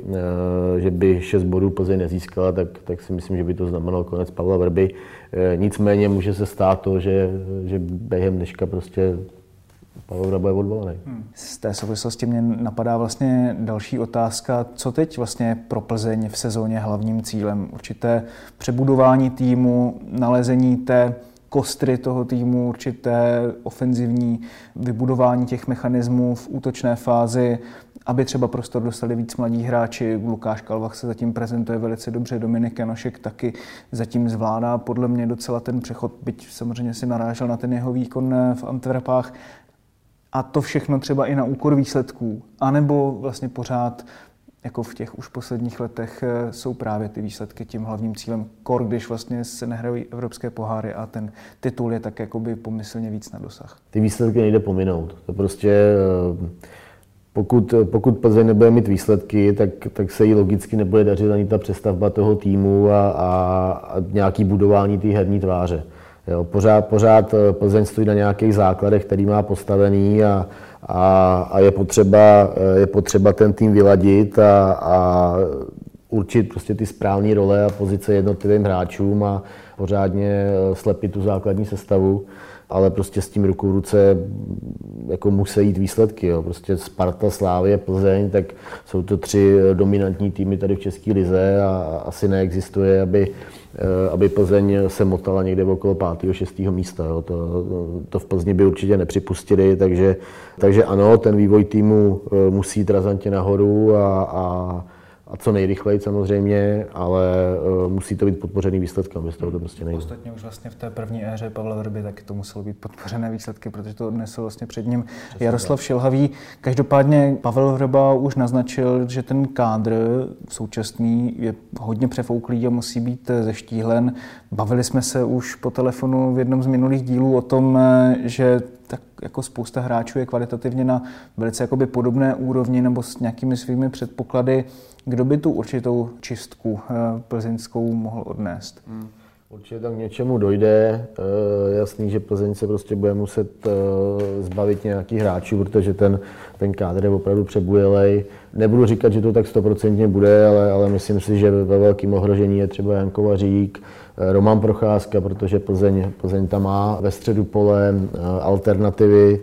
eh, že by 6 bodů Plzeň nezískala, tak, tak si myslím, že by to znamenalo konec Pavla Vrby. Eh, nicméně může se stát to, že, že během dneška prostě Pavel Vrba je odvolaný. Hmm. Z té souvislosti mě napadá vlastně další otázka. Co teď vlastně pro Plzeň v sezóně hlavním cílem? Určité přebudování týmu, nalezení té kostry toho týmu, určité ofenzivní vybudování těch mechanismů v útočné fázi, aby třeba prostor dostali víc mladí hráči. Lukáš Kalvach se zatím prezentuje velice dobře, Dominik Janošek taky zatím zvládá podle mě docela ten přechod, byť samozřejmě si narážel na ten jeho výkon v Antwerpách. A to všechno třeba i na úkor výsledků, anebo vlastně pořád jako v těch už posledních letech eh, jsou právě ty výsledky tím hlavním cílem. Kor, když vlastně se nehrají evropské poháry a ten titul je tak jakoby pomyslně víc na dosah. Ty výsledky nejde pominout. To prostě eh, pokud, pokud Plzeň nebude mít výsledky, tak, tak se jí logicky nebude dařit ani ta přestavba toho týmu a, a, a nějaký budování té herní tváře. Jo, pořád, pořád eh, Plzeň stojí na nějakých základech, který má postavený a, a, a je, potřeba, je potřeba ten tým vyladit a, a určit prostě ty správné role a pozice jednotlivým hráčům a pořádně slepit tu základní sestavu ale prostě s tím ruku v ruce jako musí jít výsledky. Jo. Prostě Sparta, Slávě, Plzeň, tak jsou to tři dominantní týmy tady v České lize a asi neexistuje, aby, eh, aby Plzeň se motala někde okolo 5. 6. místa. Jo. To, to v Plzni by určitě nepřipustili, takže, takže ano, ten vývoj týmu eh, musí jít razantně nahoru a, a a co nejrychleji samozřejmě, ale uh, musí to být podpořený výsledkem, bez toho to prostě nejde. Ostatně už vlastně v té první éře Pavla Verby taky to muselo být podpořené výsledky, protože to odnesl vlastně před ním Přesně Jaroslav tak. Šilhavý. Každopádně Pavel Vrba už naznačil, že ten kádr současný je hodně přefouklý a musí být zeštíhlen. Bavili jsme se už po telefonu v jednom z minulých dílů o tom, eh, že tak jako spousta hráčů je kvalitativně na velice jakoby podobné úrovni nebo s nějakými svými předpoklady. Kdo by tu určitou čistku eh, plzeňskou mohl odnést? Hmm. Určitě tam k něčemu dojde. E, jasný, že Plzeň se prostě bude muset e, zbavit nějakých hráčů, protože ten, ten kádr je opravdu přebujelej. Nebudu říkat, že to tak stoprocentně bude, ale, ale myslím si, že ve velkém ohrožení je třeba Jan Kovařík, Roman Procházka, protože Plzeň, Plzeň tam má ve středu pole alternativy.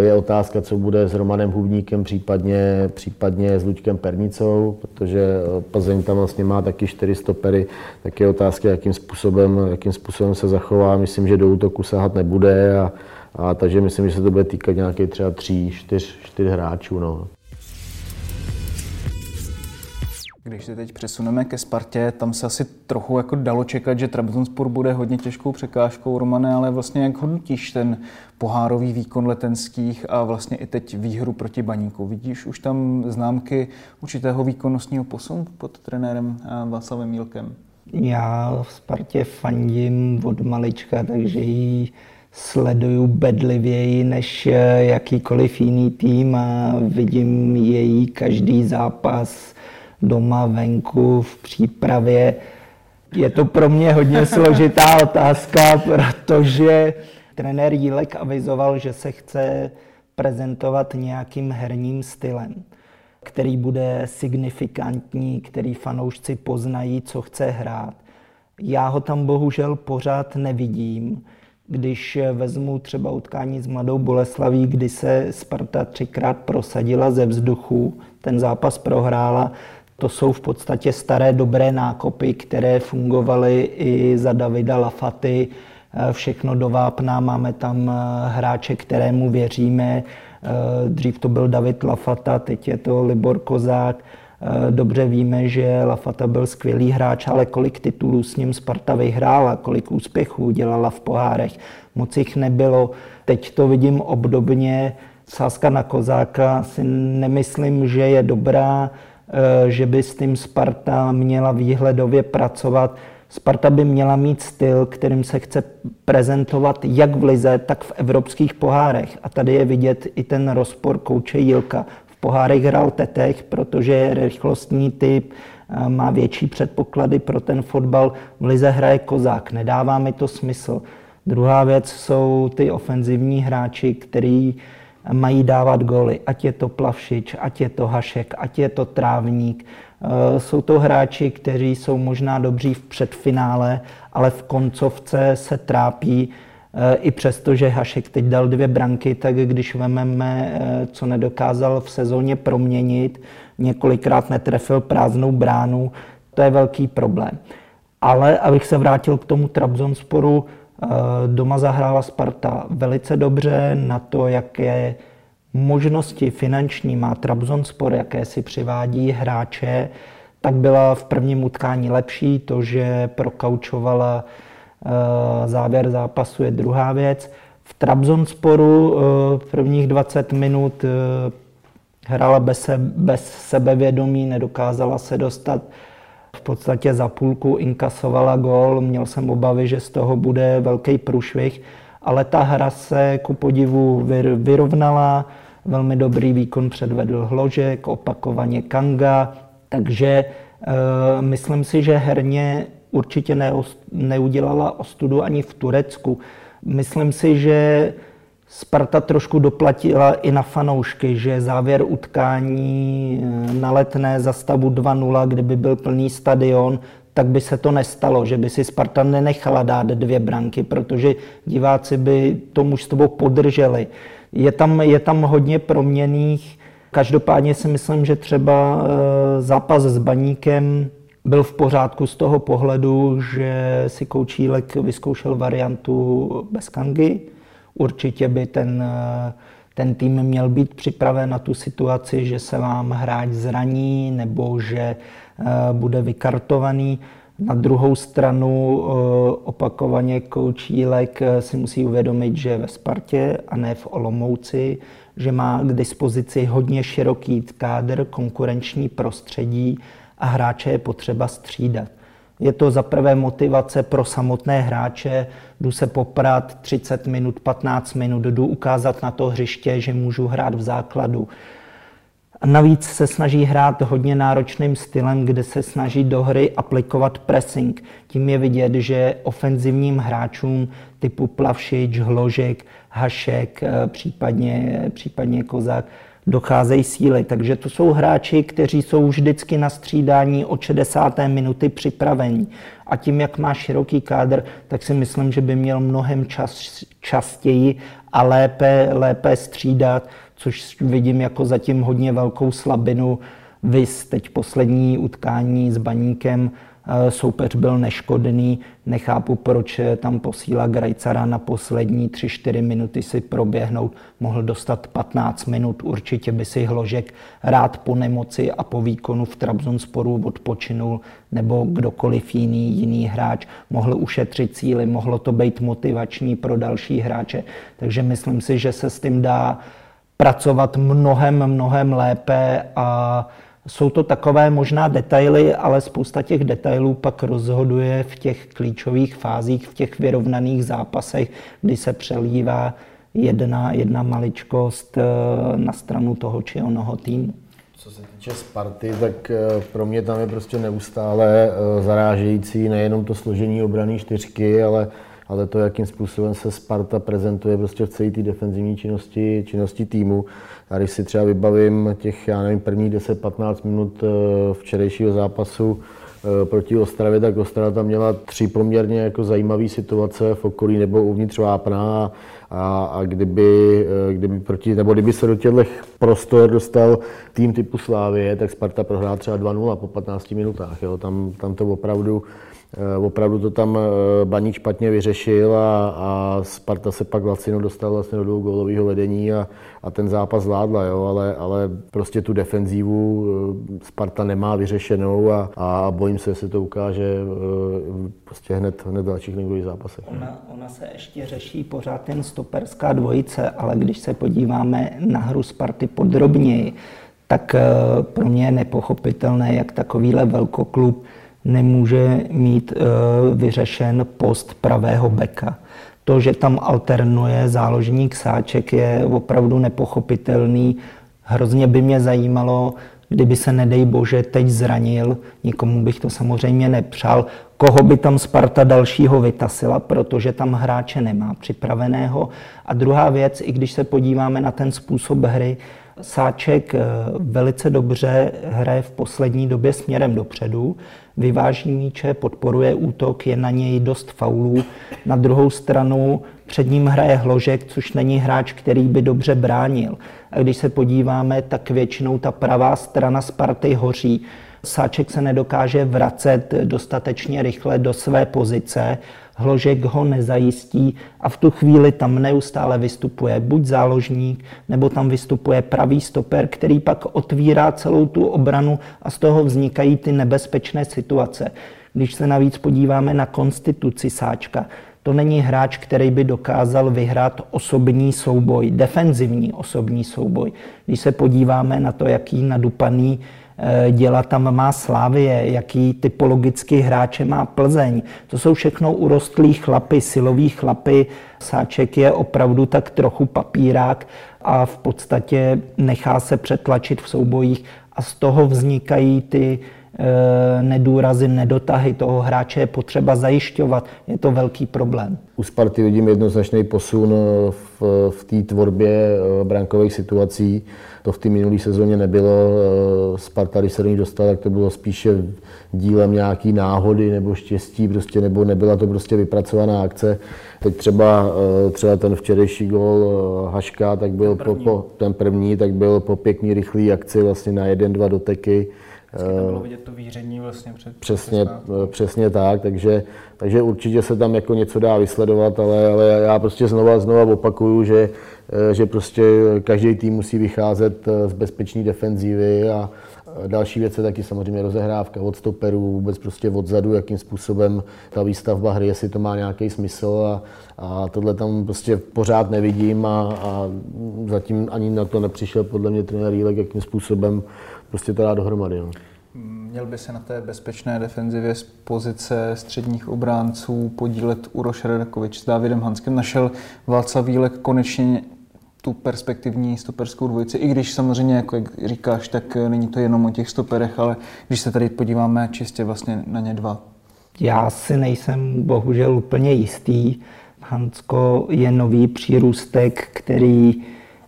Je otázka, co bude s Romanem Hubníkem, případně, případně s Luďkem Pernicou, protože Plzeň tam vlastně má taky čtyři stopery, tak je otázka, jakým způsobem, jakým způsobem se zachová. Myslím, že do útoku sahat nebude, a, a takže myslím, že se to bude týkat nějakých třeba tří, čtyř, čtyř hráčů. No. Když se teď přesuneme ke Spartě, tam se asi trochu jako dalo čekat, že Trabzonspor bude hodně těžkou překážkou, Romane, ale vlastně jak hodnotíš ten pohárový výkon letenských a vlastně i teď výhru proti Baníku? Vidíš už tam známky určitého výkonnostního posunu pod trenérem eh, Václavem Mílkem? Já v Spartě fandím od malička, takže ji sleduju bedlivěji než eh, jakýkoliv jiný tým a vidím její každý zápas doma, venku, v přípravě. Je to pro mě hodně složitá otázka, protože trenér Jílek avizoval, že se chce prezentovat nějakým herním stylem, který bude signifikantní, který fanoušci poznají, co chce hrát. Já ho tam bohužel pořád nevidím. Když vezmu třeba utkání s Mladou Boleslaví, kdy se Sparta třikrát prosadila ze vzduchu, ten zápas prohrála, to jsou v podstatě staré dobré nákopy, které fungovaly i za Davida Lafaty. Eh, všechno do vápna, máme tam eh, hráče, kterému věříme. Eh, dřív to byl David Lafata, teď je to Libor Kozák. Dobře víme, že Lafata byl skvělý hráč, ale kolik titulů s ním Sparta vyhrála, kolik úspěchů dělala v pohárech, moc jich nebylo. Teď to vidím obdobně. Sázka na Kozáka si nemyslím, že je dobrá. Eh, že by s tím Sparta měla výhledově pracovat. Sparta by měla mít styl, kterým se chce prezentovat jak v lize, tak v evropských pohárech. A tady je vidět i ten rozpor kouče Jilka. V pohárech hrál Tetech, protože je rychlostní typ, má větší předpoklady pro ten fotbal. V lize hraje Kozák, nedává mi to smysl. Druhá věc jsou ty ofenzivní hráči, který mají dávat góly, ať je to Plavšič, ať je to Hašek, ať je to Trávník. Eh, jsou to hráči, kteří jsou možná dobří v předfinále, ale v koncovce se trápí. Eh, I přesto, že Hašek teď dal dvě branky, tak když vememe, eh, co nedokázal v sezóně proměnit, několikrát netrefil prázdnou bránu, to je velký problém. Ale abych se vrátil k tomu Trabzonsporu, doma zahrála Sparta velice dobře na to, jaké možnosti finanční má Trabzonspor, jaké si přivádí hráče, tak byla v prvním utkání lepší. To, že prokaučovala eh, závěr zápasu je druhá věc. V Trabzonsporu eh, prvních 20 minut eh, hrála bez, bez sebevědomí, nedokázala se dostat v podstatě za půlku, inkasovala gol, měl jsem obavy, že z toho bude velký průšvih, ale ta hra se ku podivu vyrovnala, velmi dobrý výkon předvedl Hložek, opakovaně Kanga, takže e, myslím si, že herně určitě ne, neudělala ostudu ani v Turecku. Myslím si, že Sparta trošku doplatila i na fanoušky, že závěr utkání eh, na letné za stavu 2-0, kdyby byl plný stadion, tak by se to nestalo, že by si Sparta nenechala dát dvě branky, protože diváci by to mužstvo podrželi. Je tam, je tam hodně proměných. Každopádně si myslím, že třeba eh, zápas s Baníkem byl v pořádku z toho pohledu, že si Koučílek vyzkoušel variantu bez Kangy. Určitě by ten, eh, ten tým měl být připraven na tu situaci, že se vám hráč zraní nebo že eh, bude vykartovaný. Na druhou stranu opakovaně Koučílek si musí uvědomit, že ve Spartě a ne v Olomouci, že má k dispozici hodně široký kádr, konkurenční prostředí a hráče je potřeba střídat. Je to za prvé motivace pro samotné hráče, jdu se poprat 30 minut, 15 minut, jdu ukázat na to hřiště, že můžu hrát v základu. A navíc se snaží hrát hodně náročným stylem, kde se snaží do hry aplikovat pressing. Tím je vidět, že ofenzivním hráčům typu Plavšič, Hložek, Hašek, eh, případně, případně Kozák, docházejí síly. Takže to jsou hráči, kteří jsou vždycky na střídání od 60. minuty připravení. A tím, jak má široký kádr, tak si myslím, že by měl mnohem čas, častěji a lépe, lépe střídat což vidím jako zatím hodně velkou slabinu. Vys teď poslední utkání s Baníkem, soupeř byl neškodný, nechápu, proč tam posílá Grajcara na poslední 3-4 minuty si proběhnout, mohl dostat 15 minut, určitě by si Hložek rád po nemoci a po výkonu v Trabzonsporu odpočinul, nebo kdokoliv jiný, jiný hráč, mohl ušetřit cíly, mohlo to být motivační pro další hráče, takže myslím si, že se s tím dá pracovat mnohem, mnohem lépe a jsou to takové možná detaily, ale spousta těch detailů pak rozhoduje v těch klíčových fázích, v těch vyrovnaných zápasech, kdy se přelívá jedna, jedna maličkost eh, na stranu toho či onoho týmu. Co se týče Sparty, tak eh, pro mě tam je prostě neustále eh, zarážející nejenom to složení obrané čtyřky, ale ale to, jakým způsobem se Sparta prezentuje prostě v celé té defenzivní činnosti, činnosti týmu. A když si třeba vybavím těch, já nevím, prvních 10-15 minut eh, včerejšího zápasu eh, proti Ostravě, tak Ostrava tam měla tři poměrně jako zajímavé situace v okolí nebo uvnitř Vápna a, a kdyby, eh, kdyby, proti, nebo kdyby se do těchto prostor dostal tým typu Slávie, tak Sparta prohrá třeba 2-0 po 15 minutách. Jo. Tam, tam to opravdu opravdu to tam eh, Baník špatně vyřešil a, a Sparta se pak Lacino dostal vlastně do dvougólového vedení a, a ten zápas zvládla, jo, ale, ale prostě tu defenzívu eh, Sparta nemá vyřešenou a, a bojím se, se to ukáže prostě hned, hned v dalších ligových zápasech. Ona, ona se ještě řeší pořád ten stoperská dvojice, ale když se podíváme na hru Sparty podrobněji, tak pro mě je nepochopitelné, jak takovýhle velkoklub nemůže mít e, vyřešen post pravého beka. To, že tam alternuje záložník Sáček, je opravdu nepochopitelný. Hrozně by mě zajímalo, kdyby se, nedej bože, teď zranil, nikomu bych to samozřejmě nepřál, koho by tam Sparta dalšího vytasila, protože tam hráče nemá připraveného. A druhá věc, i když se podíváme na ten způsob hry, Sáček eh, velice dobře hraje v poslední době směrem dopředu, vyváží míče, podporuje útok, je na něj dost faulů. Na druhou stranu před ním hraje Hložek, což není hráč, který by dobře bránil. A když se podíváme, tak většinou ta pravá strana Sparty hoří. Sáček se nedokáže vracet dostatečně rychle do své pozice, Hložek ho nezajistí a v tu chvíli tam neustále vystupuje buď záložník, nebo tam vystupuje pravý stoper, který pak otvírá celou tu obranu a z toho vznikají ty nebezpečné situace. Když se navíc podíváme na konstituci Sáčka, to není hráč, který by dokázal vyhrát osobní souboj, defenzivní osobní souboj. Když se podíváme na to, jaký nadupaný eh, děla tam má Slávie, jaký typologický hráče má Plzeň. To jsou všechno urostlí chlapy, siloví chlapy. Sáček je opravdu tak trochu papírák a v podstatě nechá se přetlačit v soubojích a z toho vznikají ty nedůrazy, nedotahy toho hráče je potřeba zajišťovat. Je to velký problém. U Sparty vidím jednoznačný posun eh, v, v té tvorbě eh, brankových situací. To v té minulé sezóně nebylo. Sparta, když se do ní dostala, tak to bylo spíše dílem nějaký náhody nebo štěstí, prostě, nebo nebyla to prostě vypracovaná akce. Teď třeba, třeba ten včerejší gol Haška, tak byl ten první. Po, po, ten první, tak byl po pěkný rychlý akci vlastně na jeden, dva doteky tam bylo vidět to víření vlastně před Přesně, přesně tak, takže, takže určitě se tam jako něco dá vysledovat, ale, ale já prostě znova, znova opakuju, že, že prostě každý tým musí vycházet z bezpečné defenzívy a další věc je taky samozřejmě rozehrávka od stoperů, vůbec prostě odzadu, jakým způsobem ta výstavba hry, jestli to má nějaký smysl a, a tohle tam prostě pořád nevidím a, a zatím ani na to nepřišel podle mě trenér Jílek, jakým způsobem prostě to dá dohromady. No. Měl by se na té bezpečné defenzivě z pozice středních obránců podílet Uroš Redakovič s Dávidem Hanskem. Našel Václav Vílek konečně tu perspektivní stoperskou dvojici, i když samozřejmě, jako jak říkáš, tak není to jenom o těch stoperech, ale když se tady podíváme čistě vlastně na ně dva. Já si nejsem bohužel úplně jistý. Hansko je nový přírůstek, který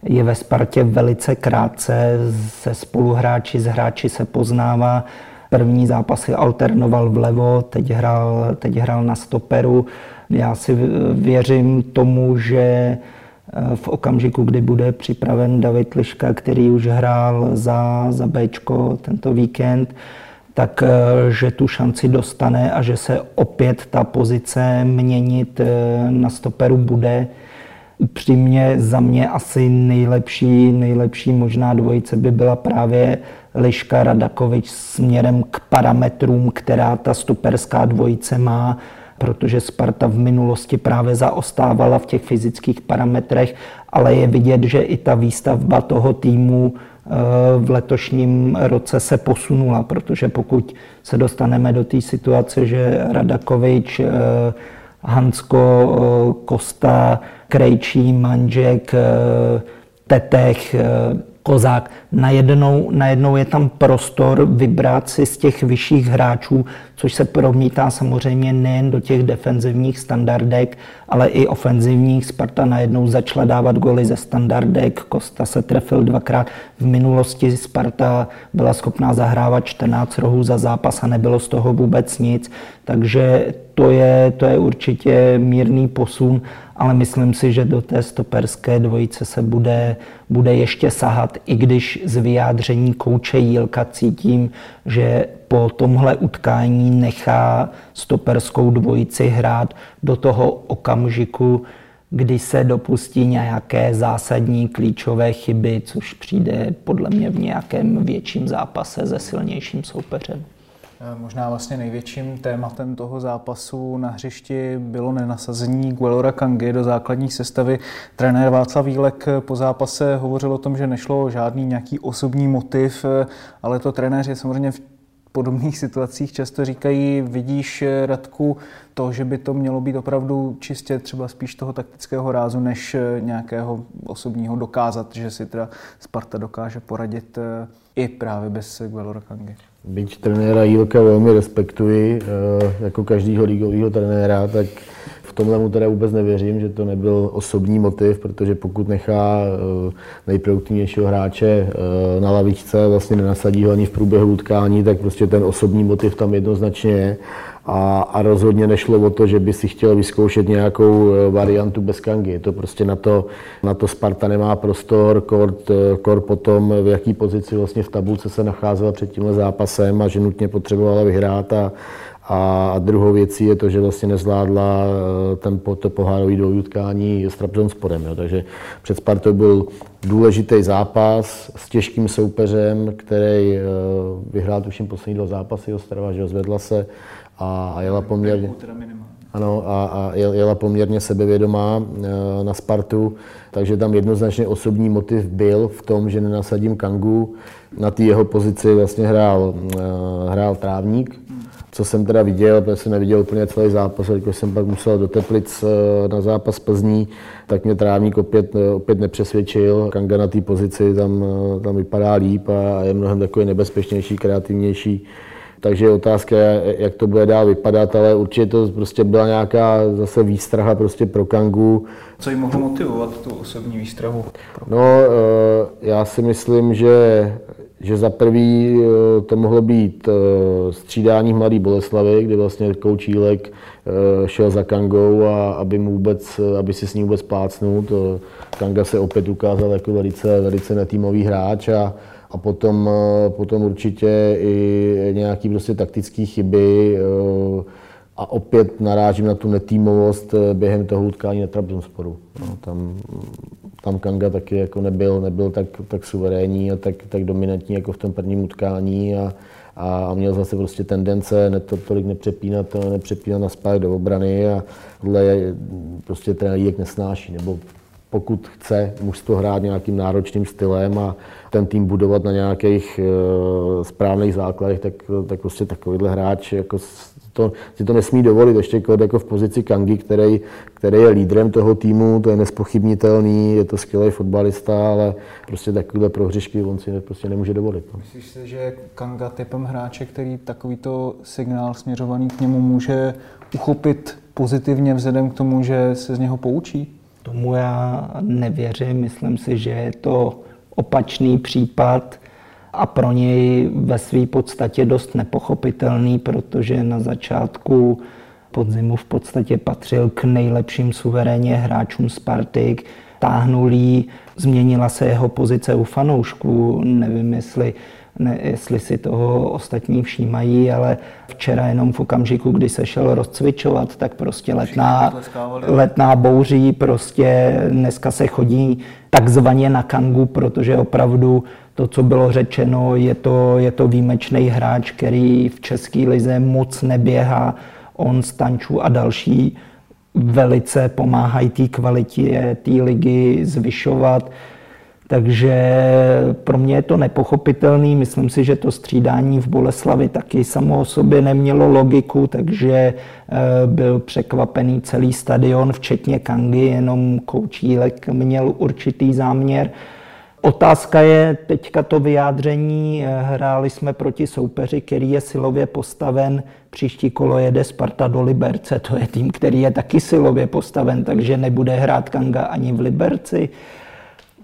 je ve Spartě velice krátce, se spoluhráči, s hráči se poznává. První zápasy alternoval vlevo, teď hrál, teď hrál na stoperu. Já si věřím tomu, že eh, v okamžiku, kdy bude připraven David Liška, který už hrál za, za Bčko tento víkend, tak eh, že tu šanci dostane a že se opět ta pozice měnit eh, na stoperu bude upřímně za mě asi nejlepší, nejlepší možná dvojice by byla právě Liška Radakovič směrem k parametrům, která ta stoperská dvojice má, protože Sparta v minulosti právě zaostávala v těch fyzických parametrech, ale je vidět, že i ta výstavba toho týmu eh, v letošním roce se posunula, protože pokud se dostaneme do té situace, že Radakovič eh, Hansko, eh, Kosta, Krejčí, Manžek, eh, Tetech, eh, Kozák. Najednou, najednou je tam prostor vybrat si z těch vyšších hráčů, což se promítá samozřejmě nejen do těch defenzivních standardek, ale i ofenzivních. Sparta najednou začala dávat goly ze standardek, Kosta se trefil dvakrát. V minulosti Sparta byla schopná zahrávat 14 rohů za zápas a nebylo z toho vůbec nic. Takže to je, to je určitě mírný posun ale myslím si, že do té stoperské dvojice se bude, bude ještě sahat, i když z vyjádření kouče Jílka cítím, že po tomhle utkání nechá stoperskou dvojici hrát do toho okamžiku, kdy se dopustí nějaké zásadní klíčové chyby, což přijde podle mě v nějakém větším zápase se silnějším soupeřem. Eh, možná vlastně největším tématem toho zápasu na hřišti bylo nenasazení Guelora Kangy do základní sestavy. Trenér Václav Vílek po zápase hovořil o tom, že nešlo žádný nějaký osobní motiv, eh, ale to trenéři samozřejmě v podobných situacích často říkají, vidíš Radku to, že by to mělo být opravdu čistě třeba spíš toho taktického rázu, než nějakého osobního dokázat, že si teda Sparta dokáže poradit i právě bez Guelora Kangy. Byť trenéra Jílka velmi respektuji, jako každýho ligového trenéra, tak tomhle mu teda vůbec nevěřím, že to nebyl osobní motiv, protože pokud nechá eh, nejproduktivnějšího hráče eh, na lavičce, vlastně nenasadí ho ani v průběhu utkání, tak prostě ten osobní motiv tam jednoznačně je. A, a rozhodně nešlo o to, že by si chtěl vyzkoušet nějakou eh, variantu bez kangy. To prostě na to, na to Sparta nemá prostor, kort, kort potom, v jaký pozici vlastně v tabulce se nacházela před tímhle zápasem a že nutně potřebovala vyhrát a, a druhou věcí je to, že vlastně nezvládla eh, ten, to pohárový dvojutkání s Trabzonsporem. Jo. Takže před Spartou byl důležitý zápas s těžkým soupeřem, který eh, vyhrál tuším poslední dva zápasy Ostrava, že zvedla se a, jela poměrně... Ano, a, a jela poměrně sebevědomá eh, na Spartu, takže tam jednoznačně osobní motiv byl v tom, že nenasadím Kangu. Na té jeho pozici vlastně hrál, hrál Trávník, co jsem teda viděl, protože jsem neviděl úplně celý zápas, když jsem pak musel do Teplic eh, na zápas Plzní, tak mě trávník opět, opět nepřesvědčil. Kanga na té pozici tam, tam vypadá líp a je mnohem takový nebezpečnější, kreativnější. Takže je otázka, jak to bude dál vypadat, ale určitě to prostě byla nějaká zase výstraha prostě pro Kangu. Co jim mohlo motivovat tu osobní výstrahu? No, já si myslím, že že za prvý eh, to mohlo být eh, střídání v Mladé Boleslavy, kdy vlastně koučílek eh, šel za Kangou a aby, mu vůbec, aby si s ním vůbec plácnul. To Kanga se opět ukázal jako velice, velice netýmový hráč a, a potom, potom určitě i nějaký prostě taktické chyby a opět narážím na tu netýmovost během toho utkání na Trabzonsporu. No, tam tam Kanga taky jako nebyl, nebyl tak, tak suverénní a tak, tak dominantní jako v tom prvním utkání a, a měl zase prostě tendence ne, to, tolik nepřepínat, nepřepínat na spát do obrany a tohle je prostě trenér nesnáší, nebo pokud chce mužstvo hrát nějakým náročným stylem a ten tým budovat na nějakých uh, správných základech, tak, tak prostě takovýhle hráč jako to, si to nesmí dovolit, ještě jako v pozici Kangi, který, který je lídrem toho týmu, to je nespochybnitelný, je to skvělý fotbalista, ale prostě takovýhle prohřešky on si prostě nemůže dovolit. No. Myslíš si, že Kanga typem hráče, který takovýto signál směřovaný k němu může uchopit pozitivně vzhledem k tomu, že se z něho poučí? Tomu já nevěřím, myslím si, že je to opačný případ a pro něj ve své podstatě dost nepochopitelný, protože na začátku podzimu v podstatě patřil k nejlepším suverénně hráčům Spartik, táhnul jí, změnila se jeho pozice u fanoušků, nevím, jestli ne, jestli si toho ostatní všímají, ale včera jenom v okamžiku, kdy se šel rozcvičovat, tak prostě letná, letná bouří, prostě dneska se chodí takzvaně na kangu, protože opravdu to, co bylo řečeno, je to, je to výjimečný hráč, který v české lize moc neběhá. On, Stančů a další velice pomáhají té kvalitě té ligy zvyšovat. Takže pro mě je to nepochopitelný. Myslím si, že to střídání v Boleslavi taky samo o sobě nemělo logiku, takže eh, byl překvapený celý stadion, včetně Kangy, jenom Koučílek měl určitý záměr. Otázka je teďka to vyjádření. Eh, hráli jsme proti soupeři, který je silově postaven. Příští kolo jede Sparta do Liberce. To je tým, který je taky silově postaven, takže nebude hrát Kanga ani v Liberci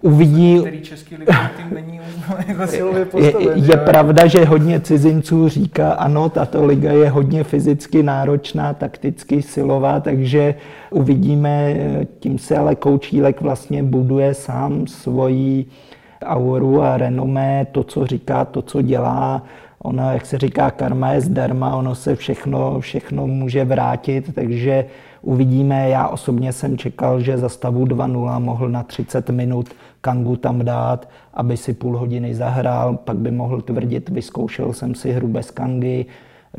uvidí... Který český tým není jako silově postaven. Je, je pravda, že hodně cizinců říká, ano, tato liga je hodně fyzicky náročná, takticky silová, takže uvidíme, tím se ale Koučílek vlastně buduje sám svoji auru a renomé, to, co říká, to, co dělá, Ona, jak se říká, karma je zdarma, ono se všechno, všechno může vrátit, takže uvidíme. Já osobně jsem čekal, že za stavu 2-0 mohl na 30 minut Kangu tam dát, aby si půl hodiny zahrál, pak by mohl tvrdit, vyzkoušel jsem si hru bez Kangy,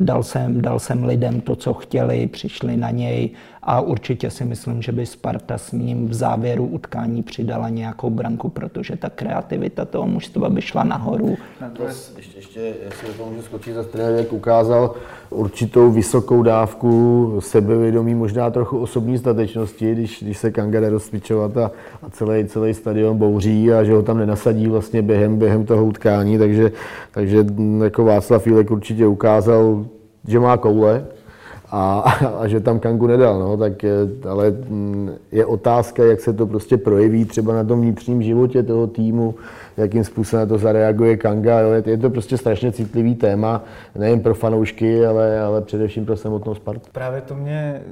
dal jsem, dal jsem lidem to, co chtěli, přišli na něj a určitě si myslím, že by Sparta s ním v závěru utkání přidala nějakou branku, protože ta kreativita toho mužstva by šla nahoru. Ještě, ještě jestli to můžu skočit za trenér, ukázal určitou vysokou dávku sebevědomí, možná trochu osobní statečnosti, když, když se Kanga jde a, a celý, celý stadion bouří a že ho tam nenasadí vlastně během, během toho utkání, takže, takže jako Václav Fílek určitě ukázal, že má koule, a, a že tam Kangu nedal, no, tak je, ale mm, je otázka, jak se to prostě projeví třeba na tom vnitřním životě toho týmu, jakým způsobem to zareaguje Kanga. Jo. Je to prostě strašně citlivý téma, nejen pro fanoušky, ale, ale především pro samotnou Spartu. Právě to mě eh,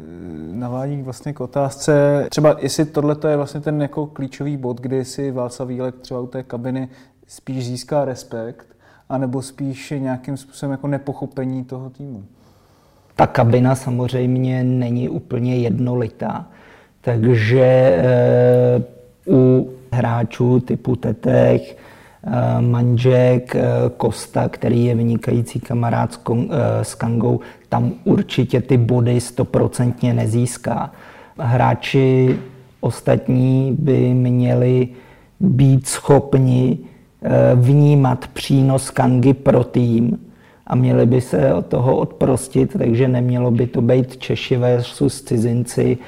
navádí vlastně k otázce, třeba jestli tohle je vlastně ten jako klíčový bod, kdy si Václav Vílek třeba u té kabiny spíš získá respekt, anebo spíš nějakým způsobem jako nepochopení toho týmu. Ta kabina samozřejmě není úplně jednolitá, takže e, u hráčů typu Tetech, e, Manžek, e, Kosta, který je vynikající kamarád s Kangou, tam určitě ty body stoprocentně nezíská. Hráči ostatní by měli být schopni vnímat přínos Kangy pro tým, a měli by se od toho odprostit, takže nemělo by to být Češi versus cizinci.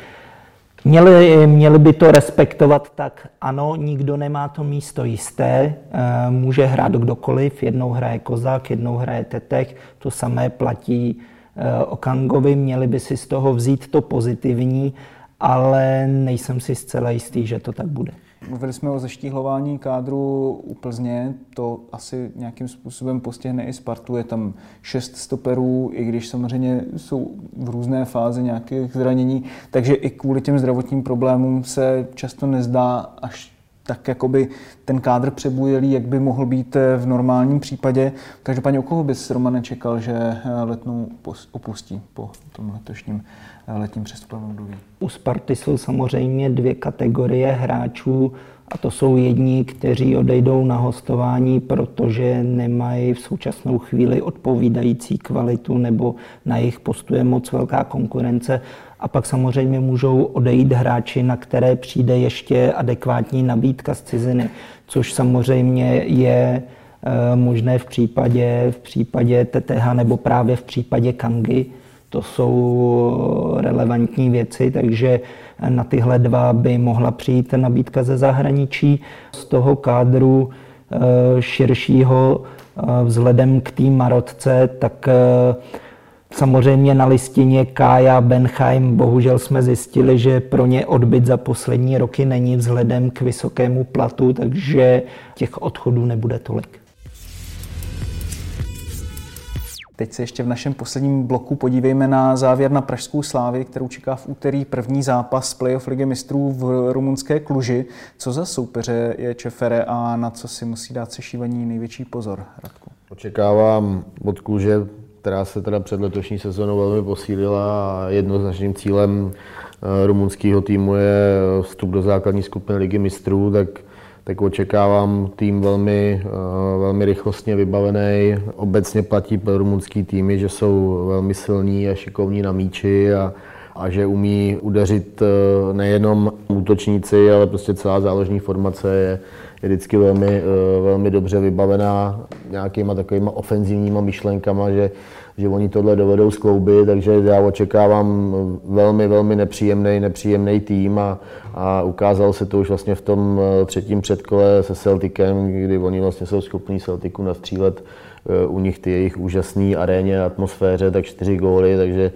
Měli, měli by to respektovat tak, ano, nikdo nemá to místo jisté, eh, může hrát kdokoliv, jednou hraje Kozák, jednou hraje Tetech, to samé platí eh, o Kangovi, měli by si z toho vzít to pozitivní, ale nejsem si zcela jistý, že to tak bude. Mluvili jsme o zeštíhlování kádru u Plzně, to asi nějakým způsobem postihne i Spartu. Je tam šest stoperů, i když samozřejmě jsou v různé fázi nějakých zranění, takže i kvůli těm zdravotním problémům se často nezdá až tak jakoby ten kádr přebujelý, jak by mohl být v normálním případě. Každopádně o koho bys, Romane, čekal, že letnou opustí po tom letošním letním přestupovém období? U Sparty jsou samozřejmě dvě kategorie hráčů a to jsou jedni, kteří odejdou na hostování, protože nemají v současnou chvíli odpovídající kvalitu nebo na jejich postu je moc velká konkurence. A pak samozřejmě můžou odejít hráči, na které přijde ještě adekvátní nabídka z ciziny, což samozřejmě je eh, možné v případě, v případě TTH nebo právě v případě Kangy to jsou relevantní věci, takže na tyhle dva by mohla přijít nabídka ze zahraničí. Z toho kádru eh, širšího eh, vzhledem k té Marotce, tak eh, Samozřejmě na listině Kája Benheim bohužel jsme zjistili, že pro ně odbyt za poslední roky není vzhledem k vysokému platu, takže těch odchodů nebude tolik. Teď se ještě v našem posledním bloku podívejme na závěr na Pražskou slávy, kterou čeká v úterý první zápas playoff Ligy mistrů v rumunské Kluži. Co za soupeře je Čefere a na co si musí dát sešívaní největší pozor, Radku? Očekávám od Kluže, která se teda před letošní sezónou velmi posílila a jednoznačným cílem eh, rumunského týmu je vstup do základní skupiny Ligy mistrů, tak tak očekávám tým velmi, eh, velmi rychlostně vybavený. Obecně platí pro rumunský týmy, že jsou velmi silní a šikovní na míči a, a že umí udeřit eh, nejenom útočníci, ale prostě celá záložní formace je, je vždycky velmi, eh, velmi dobře vybavená nějakýma takovýma ofenzivníma myšlenkama, že že oni tohle dovedou skloubit, takže já očekávám velmi, velmi nepříjemný, nepříjemný tým a, a ukázalo se to už vlastně v tom eh, třetím předkole se Celticem, kdy oni vlastně jsou schopní Celticu nastřílet eh, u nich ty jejich úžasné aréně, atmosféře, tak čtyři góly, takže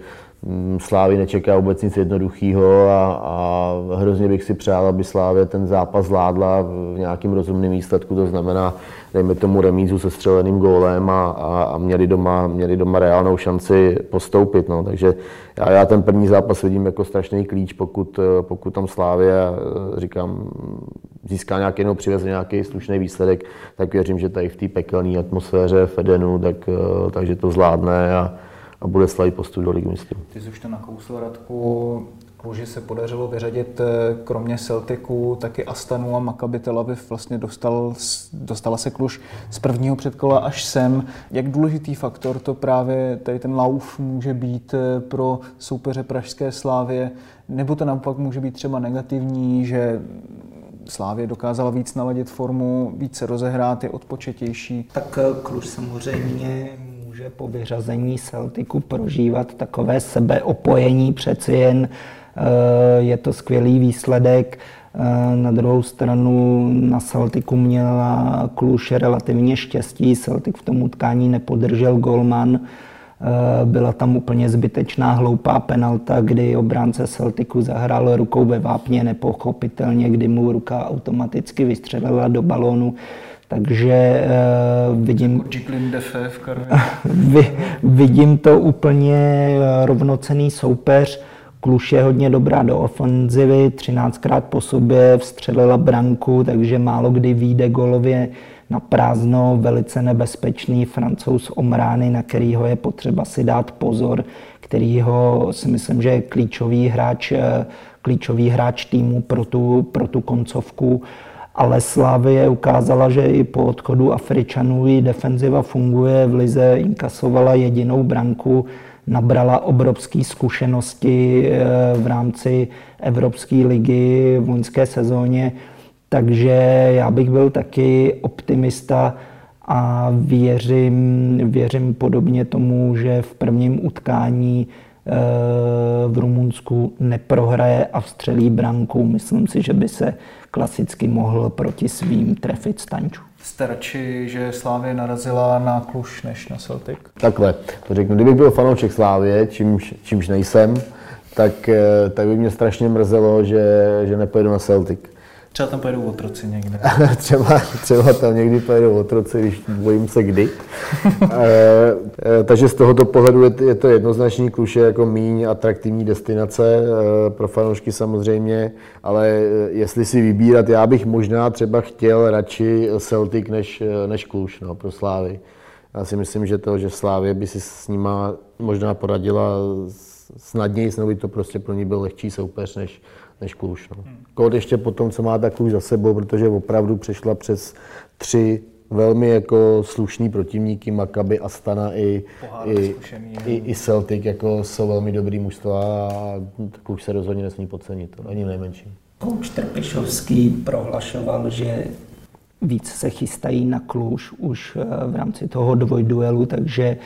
Slávy nečeká vůbec nic jednoduchého a, a hrozně bych si přál, aby Slávě ten zápas zvládla v nějakým rozumným výsledku, to znamená dejme tomu remízu se střeleným gólem a, a, a měli, doma, měli doma reálnou šanci postoupit. No. Takže já, já ten první zápas vidím jako strašný klíč, pokud, pokud tam Slávě, říkám, získá nějaký nebo přiveze nějaký slušný výsledek, tak věřím, že tady v té pekelné atmosféře v Edenu, tak, takže to zvládne a, a bude slavit postup do ligy mistrů. Ty jsi už to nakousl, Radku. Kluži se podařilo vyřadit eh, kromě Celticu taky Astanu a Maccabi Tel Aviv. Vlastně dostal, dostala se Kluž z prvního předkola až sem. Jak důležitý faktor to právě tady ten lauf může být eh, pro soupeře Pražské slávě? nebo to naopak může být třeba negativní, že Slávě dokázala víc naladit formu, více rozehrát, je odpočetější. Tak eh, Kluž samozřejmě může po vyřazení Celticu prožívat takové sebeopojení, přeci jen eh, je to skvělý výsledek. Eh, na druhou stranu na Celticu měla Kluž relativně štěstí, Celtic v tom utkání nepodržel golman, Eh, byla tam úplně zbytečná hloupá penalta, kdy obránce Celticu zahrál rukou ve vápně nepochopitelně, kdy mu ruka automaticky vystřelila do balónu. Takže uh, vidím, vidím to úplně eh, rovnocený soupeř. Kluš je hodně dobrá do ofenzivy, 13krát po sobě vstřelila branku, takže málo kdy vyjde golově na prázdno, velice nebezpečný francouz Omrány, na kterýho je potřeba si dát pozor, kterýho si myslím, že je klíčový hráč, eh, klíčový hráč týmu pro tu, pro tu koncovku. Ale Slávie ukázala, že i po odchodu Afričanů i defenziva funguje. V Lize inkasovala jedinou branku, nabrala obrovské zkušenosti eh, v rámci Evropské ligy v loňské sezóně. Takže já bych byl taky optimista a věřím, věřím podobně tomu, že v prvním utkání v Rumunsku neprohraje a vstřelí branku. Myslím si, že by se klasicky mohl proti svým trefit Stanču. Jste radši, že Slávě narazila na Kluž než na Celtic? Takhle, to řeknu. Kdybych byl fanoušek Slávě, čímž, čímž nejsem, tak, eh, tak by mě strašně mrzelo, že, že nepojedu na Celtic. Třeba tam pojedou otroci někde. třeba, třeba tam někdy pojedou otroci, když bojím se kdy. e, e, takže z tohoto pohledu je, je to jednoznačný kluše jako míň atraktivní destinace e, pro fanoušky samozřejmě, ale jestli si vybírat, já bych možná třeba chtěl radši Celtic než, než Kluž no, pro Slávy. Já si myslím, že to, že Slávě by si s nima možná poradila snadněji, by to prostě pro ní byl lehčí soupeř než, než Kluž. No. Kód ještě potom, co má ta Kluž za sebou, protože opravdu přešla přes tři velmi jako slušný protivníky, Maccabi, Astana i, i, i, i, Celtic, jako jsou velmi dobrý mužstva a Kluž se rozhodně nesmí podcenit, to ani nejmenší. Kouč Trpišovský prohlašoval, že víc se chystají na Kluž už eh, v rámci toho dvojduelu, takže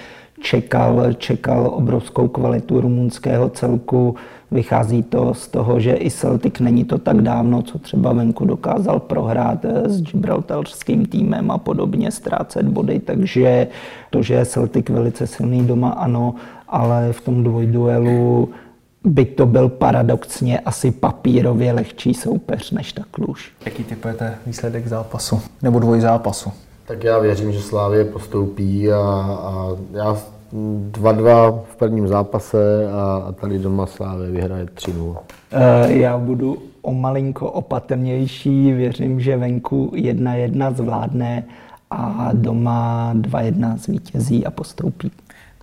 čekal, čekal obrovskou kvalitu rumunského celku. Vychází to z toho, že i Celtic není to tak dávno, co třeba venku dokázal prohrát s Gibraltarským týmem a podobně, ztrácet body, takže to, že je Celtic velice silný doma, ano, ale v tom dvojduelu by to byl paradoxně asi papírově lehčí soupeř než ta Kluž. Jaký typujete výsledek zápasu nebo dvojzápasu? Tak já věřím, že Slávě postoupí a, a já 2-2 v prvním zápase a, a tady doma Slávě vyhraje 3-0. Eh, já budu o malinko opatrnější, věřím, že venku 1-1 zvládne a doma 2-1 zvítězí a postoupí.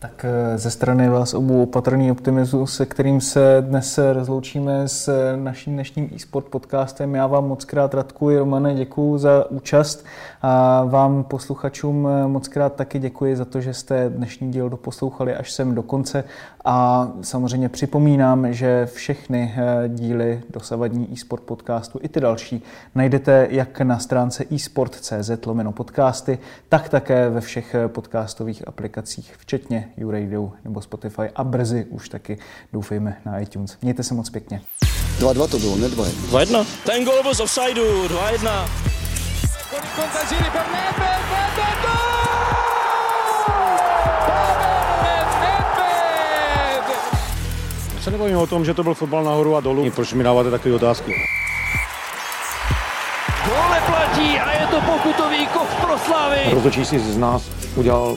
Tak eh, ze strany vás obou opatrný optimismus, se kterým se dnes rozloučíme s naším dnešním e-sport podcastem. Já vám moc krát Radku i Romane děkuji za účast a vám posluchačům moc krát taky děkuji za to, že jste dnešní díl doposlouchali až sem do konce a samozřejmě připomínám, že všechny eh, díly dosavadní e-sport podcastu i ty další najdete jak na stránce esport.cz lomeno podcasty, tak také ve všech podcastových aplikacích, včetně YouRadio nebo Spotify a brzy už taky doufejme na iTunes. Mějte se moc pěkně. 2-2 to bylo, ne 2-1. 2-1. Ten gol byl z offsideu, 2-1. Se nebavíme o tom, že to byl fotbal nahoru a dolů. Proč mi dáváte takové otázky? Gole platí a je to pokutový kov pro Slavy. Rozhodčí si z nás udělal